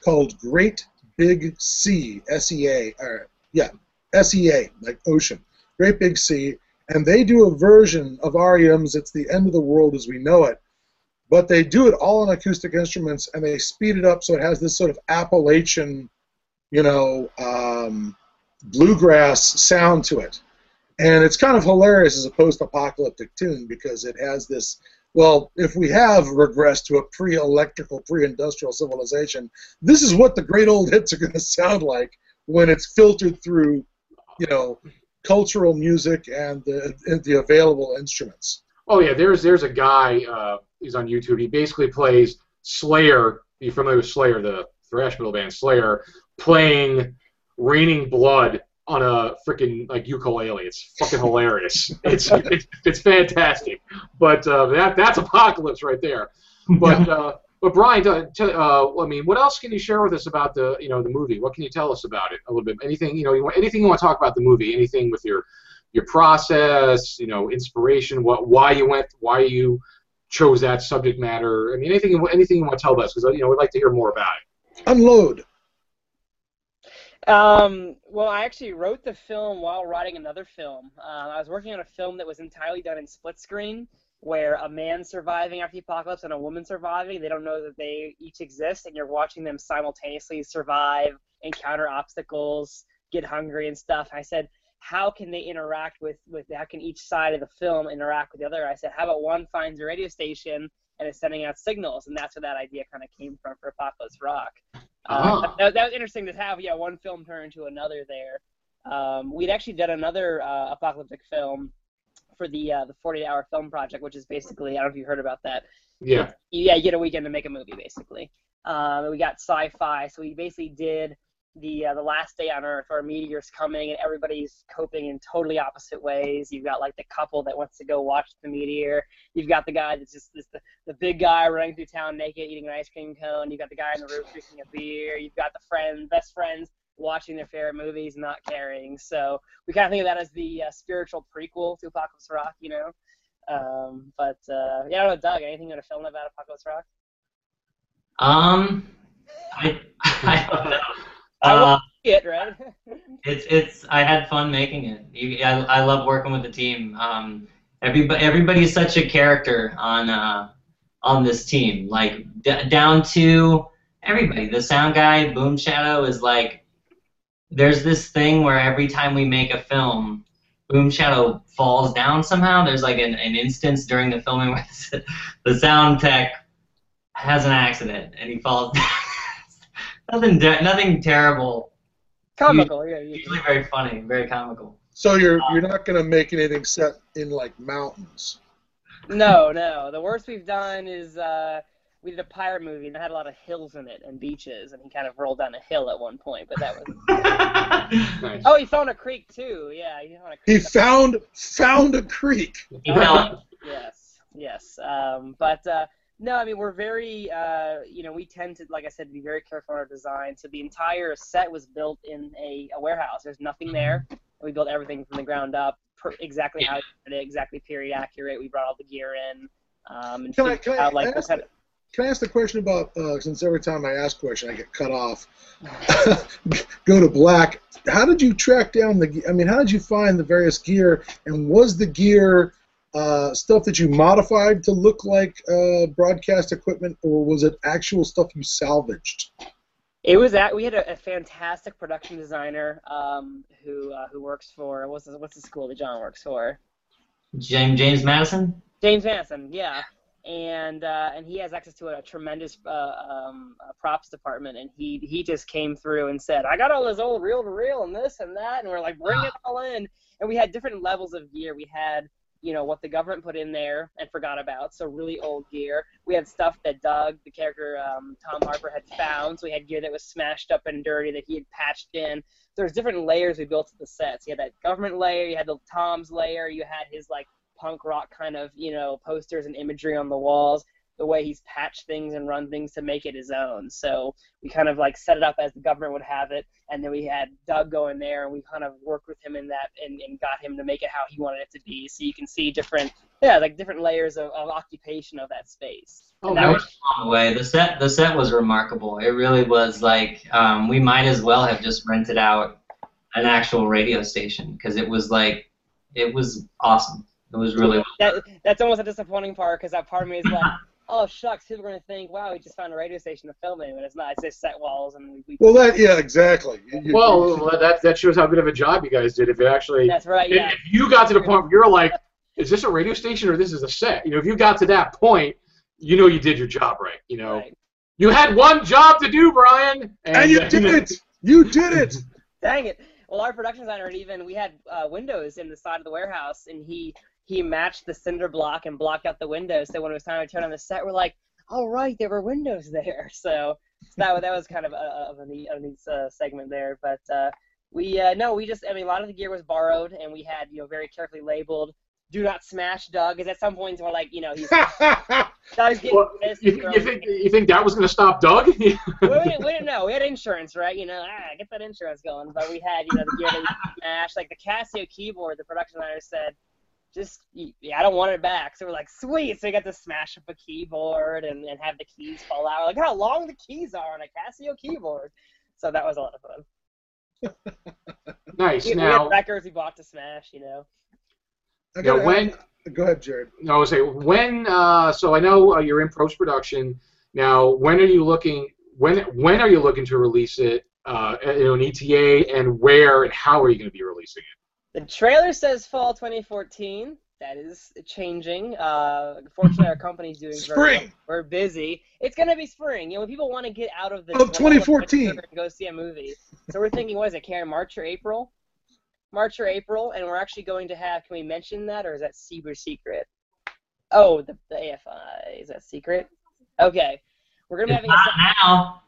[SPEAKER 3] called Great Big Sea, S E A, or yeah, S E A, like ocean, Great Big Sea, and they do a version of REM's "It's the End of the World as We Know It." But they do it all on acoustic instruments, and they speed it up so it has this sort of Appalachian, you know, um, bluegrass sound to it. And it's kind of hilarious as a post apocalyptic tune because it has this well, if we have regressed to a pre electrical, pre industrial civilization, this is what the great old hits are going to sound like when it's filtered through, you know, cultural music and the, and the available instruments.
[SPEAKER 1] oh yeah, there's there's a guy. Uh, he's on YouTube. He basically plays Slayer. You familiar with Slayer, the thrash metal band Slayer, playing "Raining Blood" on a freaking like ukulele. It's fucking hilarious. It's it's, it's fantastic. But uh, that that's apocalypse right there. But uh, but Brian, uh, t- uh, I mean, what else can you share with us about the you know the movie? What can you tell us about it a little bit? Anything you know, you want, anything you want to talk about the movie? Anything with your your process, you know, inspiration, what why you went, why you chose that subject matter. I mean, anything you- anything you want to tell us because you know we'd like to hear more about it.
[SPEAKER 3] Unload.
[SPEAKER 4] Um, well, I actually wrote the film while writing another film. Uh, I was working on a film that was entirely done in split screen, where a man surviving after the apocalypse and a woman surviving. They don't know that they each exist, and you're watching them simultaneously survive, encounter obstacles, get hungry and stuff. I said, how can they interact with with how can each side of the film interact with the other? I said, how about one finds a radio station and is sending out signals, and that's where that idea kind of came from for Apocalypse Rock. Uh,
[SPEAKER 1] Ah.
[SPEAKER 4] that, that was interesting to have, yeah, one film turn into another there. Um, we'd actually done another uh, apocalyptic film for the uh, the 48 hour film project, which is basically I don't know if you heard about that.
[SPEAKER 1] Yeah.
[SPEAKER 4] Yeah, you get a weekend to make a movie basically. Um, we got sci-fi, so we basically did the uh, the last day on Earth, where a meteor's coming and everybody's coping in totally opposite ways. You've got like the couple that wants to go watch the meteor. You've got the guy that's just this, the, the big guy running through town naked, eating an ice cream cone. You've got the guy in the roof drinking a beer. You've got the friend, best friends watching their favorite movies, not caring. So we kind of think of that as the uh, spiritual prequel to Apocalypse Rock, you know. Um, but uh, yeah, I don't know, Doug. Anything you want to film about Apocalypse Rock?
[SPEAKER 2] Um, I I don't know.
[SPEAKER 4] I
[SPEAKER 2] Uh,
[SPEAKER 4] want to see it, right?
[SPEAKER 2] it's it's I had fun making it. You, I, I love working with the team. Um, everybody everybody's such a character on uh on this team. Like d- down to everybody. The sound guy, Boom Shadow, is like. There's this thing where every time we make a film, Boom Shadow falls down somehow. There's like an, an instance during the filming where the sound tech has an accident and he falls down. Nothing, de- nothing terrible.
[SPEAKER 4] Comical, yeah. yeah.
[SPEAKER 2] Usually very funny, very comical.
[SPEAKER 3] So you're you're not gonna make anything set in like mountains.
[SPEAKER 4] No, no. The worst we've done is uh, we did a pirate movie and it had a lot of hills in it and beaches, and he kind of rolled down a hill at one point. But that was.
[SPEAKER 1] Nice.
[SPEAKER 4] Oh, he found a creek too. Yeah, he fell in a
[SPEAKER 3] He found found a creek.
[SPEAKER 2] He fell-
[SPEAKER 4] yes, yes. Um, but uh, no, I mean we're very, uh, you know, we tend to, like I said, to be very careful in our design. So the entire set was built in a, a warehouse. There's nothing there. We built everything from the ground up, per, exactly how we wanted it, exactly period accurate. We brought all the gear in. Um, and
[SPEAKER 3] Can I-
[SPEAKER 4] figured
[SPEAKER 3] can I
[SPEAKER 4] out, like
[SPEAKER 3] ask-
[SPEAKER 4] what kind of,
[SPEAKER 3] Can I ask the question about uh, since every time I ask a question I get cut off? Go to black. How did you track down the? I mean, how did you find the various gear? And was the gear uh, stuff that you modified to look like uh, broadcast equipment, or was it actual stuff you salvaged?
[SPEAKER 4] It was at we had a, a fantastic production designer um, who uh, who works for what's the, what's the school that John works for?
[SPEAKER 2] James James Madison.
[SPEAKER 4] James Madison, yeah, and uh, and he has access to a tremendous uh, um, uh, props department, and he he just came through and said, I got all this old reel to reel and this and that, and we're like, bring it all in, and we had different levels of gear. We had you know what the government put in there and forgot about, so really old gear. We had stuff that Doug, the character um, Tom Harper, had found, so we had gear that was smashed up and dirty that he had patched in. There's different layers we built to the sets. You had that government layer, you had the Tom's layer, you had his like punk rock kind of you know posters and imagery on the walls the way he's patched things and run things to make it his own so we kind of like set it up as the government would have it and then we had doug go in there and we kind of worked with him in that and, and got him to make it how he wanted it to be so you can see different yeah like different layers of, of occupation of that space
[SPEAKER 1] Oh,
[SPEAKER 4] And that
[SPEAKER 2] was along the way. The set the set was remarkable. It really was like um, we might as well have just rented out an actual radio station because it was like it was awesome. It was really
[SPEAKER 4] that that's almost a disappointing part because that part of me is like oh shucks people are going to think wow we just found a radio station to film in but it's not it's just set walls and we, we
[SPEAKER 3] Well, that yeah, exactly. You- you-
[SPEAKER 1] Well, that that shows how good of a job you guys did. If it actually,
[SPEAKER 4] that's right
[SPEAKER 1] if,
[SPEAKER 4] yeah
[SPEAKER 1] if you got to the point where you're like, is this a radio station or this is a set? You know, if you got to that point, you know you did your job right. You know,
[SPEAKER 4] right.
[SPEAKER 1] you had one job to do, Brian,
[SPEAKER 3] and you did it. You did it.
[SPEAKER 4] Dang it. Well, our production designer had even we had uh, windows in the side of the warehouse, and he he matched the cinder block and blocked out the windows. So when it was time to turn on the set, we're like, "All right, there were windows there." So, so that was- that was kind of a, of a neat, a neat uh, segment there. But uh, we uh, no, we just I mean a lot of the gear was borrowed, and we had you know very carefully labeled. Do not smash Doug, because at some points we're like, you know, he's Doug's getting
[SPEAKER 1] Well,
[SPEAKER 4] pissed.
[SPEAKER 1] you, you think you think that was going to stop Doug?
[SPEAKER 4] we didn't, we didn't know. We had insurance, right? You know, ah, get that insurance going. But we had, you know, the gear that you could smash. Like the Casio keyboard, the production designer said, just, yeah, I don't want it back. So we're like, sweet. So we got to smash up a keyboard and, and have the keys fall out. Like how long the keys are on a Casio keyboard. So that was a lot of fun.
[SPEAKER 1] nice.
[SPEAKER 4] We, we
[SPEAKER 1] Now,
[SPEAKER 4] had records we bought to smash, you know.
[SPEAKER 3] I
[SPEAKER 1] now
[SPEAKER 3] gotta
[SPEAKER 1] when
[SPEAKER 3] ask- go ahead, Jared.
[SPEAKER 1] no, I was say when. Uh, so I know uh, you're in post production now. When are you looking? When when are you looking to release it? Uh, you know, an ETA, and where and how are you going to be releasing it?
[SPEAKER 4] The trailer says fall 2014. That is changing. Uh, fortunately, our company's doing very well.
[SPEAKER 3] Spring.
[SPEAKER 4] We're busy. It's gonna be spring. You know, when people want to get out of the
[SPEAKER 3] Of 2014.
[SPEAKER 4] and go see a movie. So we're thinking, what is it, Karen? March or April? March or April, and we're actually going to have. Can we mention that, or is that super secret? Oh, the, the AFI is that secret? Okay, we're gonna be
[SPEAKER 2] It's
[SPEAKER 4] having a.
[SPEAKER 2] not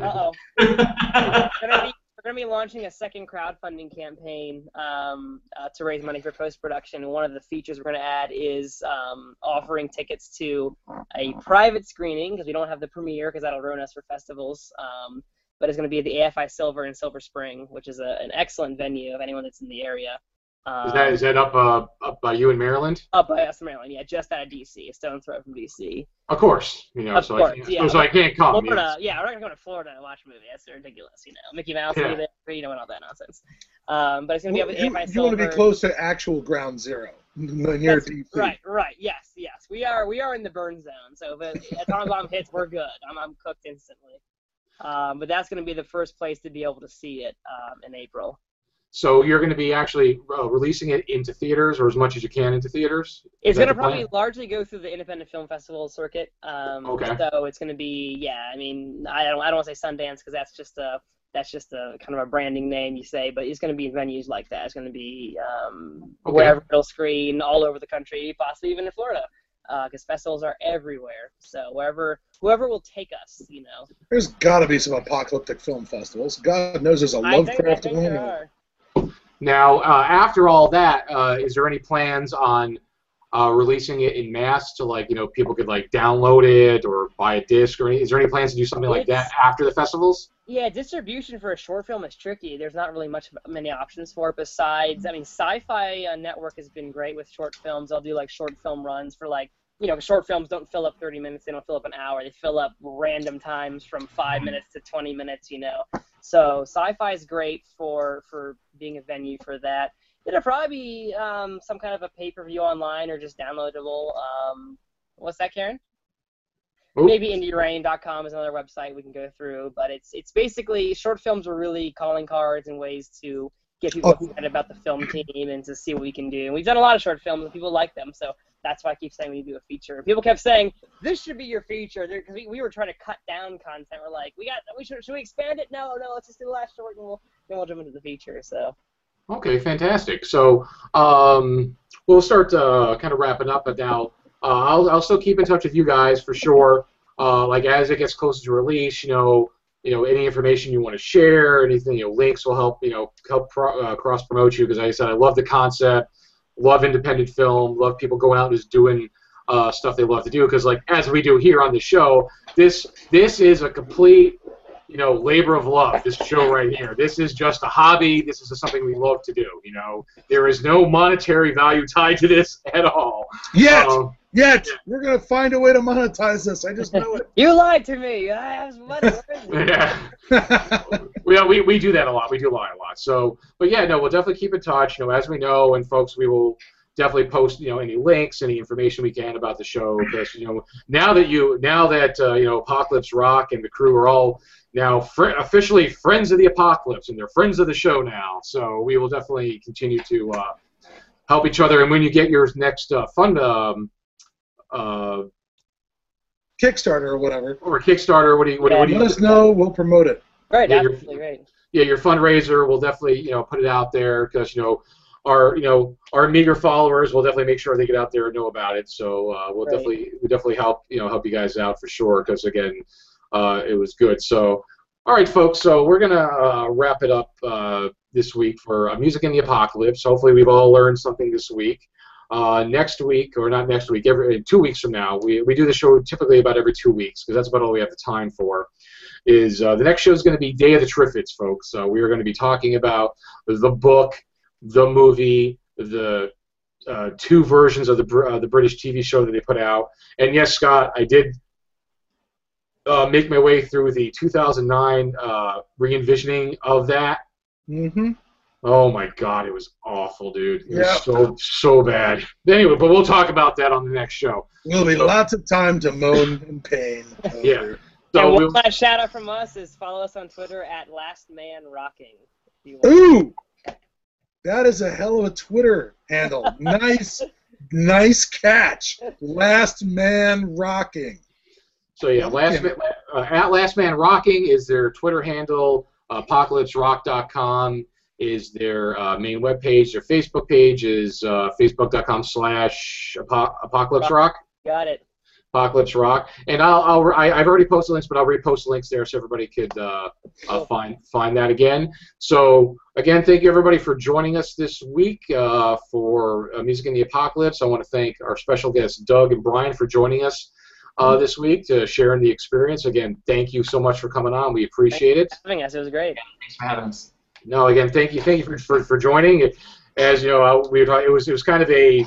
[SPEAKER 4] Uh oh. gonna be we're gonna be launching a second crowdfunding campaign um, uh, to raise money for post production. One of the features we're gonna add is um, offering tickets to a private screening because we don't have the premiere because that'll ruin us for festivals. Um, but it's gonna be at the AFI Silver in Silver Spring, which is a, an excellent venue of anyone that's in the area. Um,
[SPEAKER 1] Is that is that up uh, up by you in Maryland?
[SPEAKER 4] up by us, in Maryland? Yeah, just out of DC, a stone's throw from DC.
[SPEAKER 1] Of course, you know.
[SPEAKER 4] Of
[SPEAKER 1] so,
[SPEAKER 4] course,
[SPEAKER 1] I, can't-
[SPEAKER 4] yeah.
[SPEAKER 1] so I can't come.
[SPEAKER 4] Florida, yeah, we're not gonna go to Florida and watch a movie. That's ridiculous, you know. Mickey Mouse,
[SPEAKER 1] Yeah.
[SPEAKER 4] there, you know, and all that nonsense. Um, but it's gonna be up at
[SPEAKER 3] you, you want to be close to actual ground zero near
[SPEAKER 4] That's-
[SPEAKER 3] DC.
[SPEAKER 4] Right, right, yes, yes. We are we are in the burn zone. So if a atomic bomb hits, we're good. I'm I'm cooked instantly. Um, but that's gonna be the first place to be able to see it um, in April.
[SPEAKER 1] So you're going to be actually uh, releasing it into theaters, or as much as you can into theaters.
[SPEAKER 4] It's
[SPEAKER 1] Is that
[SPEAKER 4] going to
[SPEAKER 1] the plan?
[SPEAKER 4] probably largely go through the independent film festival circuit. Um,
[SPEAKER 1] Okay.
[SPEAKER 4] So it's going to be, yeah. I mean, I don't, I don't want to say Sundance because that's just a, that's just a kind of a branding name you say, but it's going to be venues like that. It's going to be um,
[SPEAKER 1] Okay.
[SPEAKER 4] wherever it'll screen, all over the country, possibly even in Florida, because festivals are everywhere. So wherever, whoever will take us, you know.
[SPEAKER 3] There's got to be some apocalyptic film festivals. God knows there's a
[SPEAKER 4] I think, I
[SPEAKER 3] Lovecraft
[SPEAKER 4] think
[SPEAKER 3] one.
[SPEAKER 1] Now, uh, after all that, uh, is there any plans on uh, releasing it in mass to like you know people could like download it or buy a disc or any, is there any plans to do something like that after the festivals?
[SPEAKER 4] Yeah, distribution for a short film is tricky. There's not really much many options for it besides. I mean, Sci-Fi uh, Network has been great with short films. They'll do like short film runs for like you know, short films don't fill up 30 minutes. They don't fill up an hour. They fill up random times from five minutes to 20 minutes. You know, so Sci-Fi is great for for being a venue for that. It'll probably be um, some kind of a pay-per-view online or just downloadable. Um, what's that, Karen?
[SPEAKER 1] Oop.
[SPEAKER 4] Maybe IndieReign.com is another website we can go through, but it's it's basically short films are really calling cards and ways to get people
[SPEAKER 3] Oh.
[SPEAKER 4] excited about the film team and to see what we can do. And we've done a lot of short films and people like them, so that's why I keep saying we do a feature. People kept saying this should be your feature because we, we were trying to cut down content. We're like, we got we should should we expand it? No, no, let's just do the last short and we'll then we'll jump into the feature. So
[SPEAKER 1] Okay, fantastic. So um, we'll start uh, kind of wrapping up, but now uh, I'll, I'll still keep in touch with you guys for sure. Uh, like as it gets closer to release, you know, you know, any information you want to share, anything, you know, links will help, you know, help pro- uh, cross promote you because, like I said, I love the concept, love independent film, love people going out and just doing uh, stuff they love to do because, like as we do here on the show, this this is a complete you know, labor of love, this show right here. This is just a hobby. This is something we love to do, you know. There is no monetary value tied to this at all.
[SPEAKER 3] Yet,
[SPEAKER 1] Um,
[SPEAKER 3] yet, we're gonna find a way to monetize this. I just know it.
[SPEAKER 4] you lied to me. I have money. Where is it?
[SPEAKER 1] yeah.
[SPEAKER 3] it.
[SPEAKER 1] we, we, we do that a lot. We do lie a lot. So, but yeah, no, we'll definitely keep in touch. You know, as we know, and folks, we will definitely post, you know, any links, any information we can about the show. Because you know, now that you, now that uh, you know, Apocalypse Rock and the crew are all now fr- officially friends of the Apocalypse, and they're friends of the show now. So we will definitely continue to uh, help each other. And when you get your next uh, fund. Um, uh,
[SPEAKER 3] Kickstarter or whatever.
[SPEAKER 1] or Kickstarter, what do you, what, do- what do
[SPEAKER 3] Let us know. We'll promote it.
[SPEAKER 4] Right,
[SPEAKER 1] Yeah, you're-
[SPEAKER 4] absolutely right.
[SPEAKER 1] yeah, your fundraiser will definitely you know put it out there because you know our you know our meager followers will definitely make sure they get out there and know about it. So uh, we'll
[SPEAKER 4] Right.
[SPEAKER 1] definitely we definitely help you know help you guys out for sure because again uh, it was good. So all right, folks. So we're gonna uh, wrap it up uh, this week for uh, music in the apocalypse. Hopefully we've all learned something this week. Uh, next week, or not next week, every two weeks from now, we, we do the show typically about every two weeks because that's about all we have the time for is uh, the next show is going to be Day of the Triffids, folks. So we are going to be talking about the book, the movie, the uh, two versions of the uh, the British TV show that they put out. And yes, Scott, I did uh, make my way through the 2009 uh, re-envisioning of that.
[SPEAKER 3] Mm-hmm.
[SPEAKER 1] Oh my God, it was awful, dude. It
[SPEAKER 3] Yeah.
[SPEAKER 1] was so so bad. Anyway, but we'll talk about that on the next show.
[SPEAKER 3] There'll be lots of time to moan in pain. over.
[SPEAKER 1] Yeah.
[SPEAKER 4] and
[SPEAKER 1] So
[SPEAKER 4] one
[SPEAKER 1] we'll,
[SPEAKER 4] last shout out from us is follow us on Twitter at Last Man Rocking. if you want.
[SPEAKER 3] Ooh, that is a hell of a Twitter handle. nice, nice catch. Last man rocking.
[SPEAKER 1] So yeah, last man, uh, at Last Man Rocking is their Twitter handle. ApocalypseRock.com is their uh, main webpage. Their Facebook page is uh, facebook.com slash apocalypse rock.
[SPEAKER 4] Got it.
[SPEAKER 1] Apocalypse Rock, and I'll, I'll I, I've already posted links, but I'll repost the links there so everybody could uh, uh, find find that again. So again, thank you everybody for joining us this week uh, for uh, Music in the Apocalypse. I want to thank our special guests Doug and Brian for joining us uh, this week to sharing the experience. Again, thank you so much for coming on. We appreciate it.
[SPEAKER 4] Having us, it was great.
[SPEAKER 2] Thanks for having us.
[SPEAKER 1] No, again, thank you, thank you for, for, for joining. It, as you know, I- we were talking, it was it was kind of a,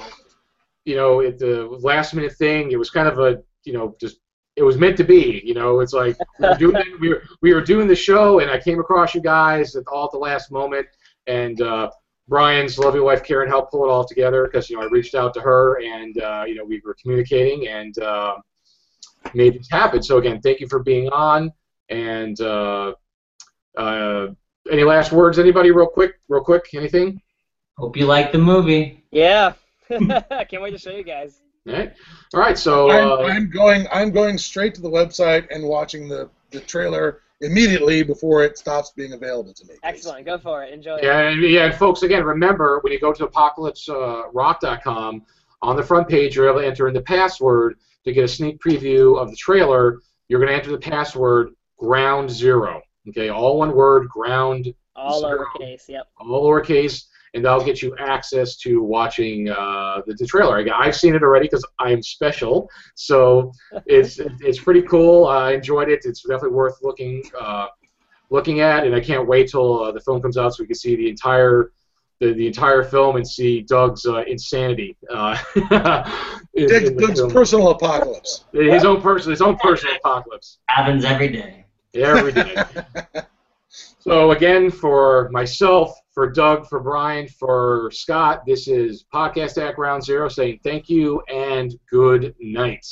[SPEAKER 1] you know, at the last minute thing. It was kind of a, you know, just it was meant to be. You know, it's like we were doing we were, we were doing the show, and I came across you guys at all at the last moment, and uh, Brian's lovely wife Karen helped pull it all together because you know I reached out to her, and uh, you know we were communicating and uh, made this happen. So again, thank you for being on, and. Uh, uh, any last words, anybody? Real quick, real quick. Anything?
[SPEAKER 2] Hope you like the movie.
[SPEAKER 4] Yeah. I can't wait to show you guys.
[SPEAKER 1] All right. All right. So
[SPEAKER 3] I'm,
[SPEAKER 1] uh,
[SPEAKER 3] I'm going. I'm going straight to the website and watching the, the trailer immediately before it stops being available to me.
[SPEAKER 4] Excellent. Go for it. Enjoy it.
[SPEAKER 1] yeah, and, yeah, and folks, again, remember when you go to apocalypserock.com, on the front page you're able to enter in the password to get a sneak preview of the trailer. You're going to enter the password Ground Zero. Okay, all one word, Ground
[SPEAKER 4] All
[SPEAKER 1] Zero.
[SPEAKER 4] lowercase. Yep.
[SPEAKER 1] all lowercase, and that'll get you access to watching uh, the, the trailer. I- I've seen it already because I am special, so it's it's pretty cool. I enjoyed it. It's definitely worth looking uh, looking at, and I can't wait till uh, the film comes out so we can see the entire. The, the entire film and see Doug's uh, insanity. Uh, in-
[SPEAKER 3] Dick,
[SPEAKER 1] in the
[SPEAKER 3] Dick's
[SPEAKER 1] film.
[SPEAKER 3] personal apocalypse.
[SPEAKER 1] his own person, his own personal apocalypse
[SPEAKER 2] Happens every day.
[SPEAKER 1] Every day. So again, for myself, for Doug, for Brian, for Scott, this is Podcast at Ground Zero saying thank you and good night.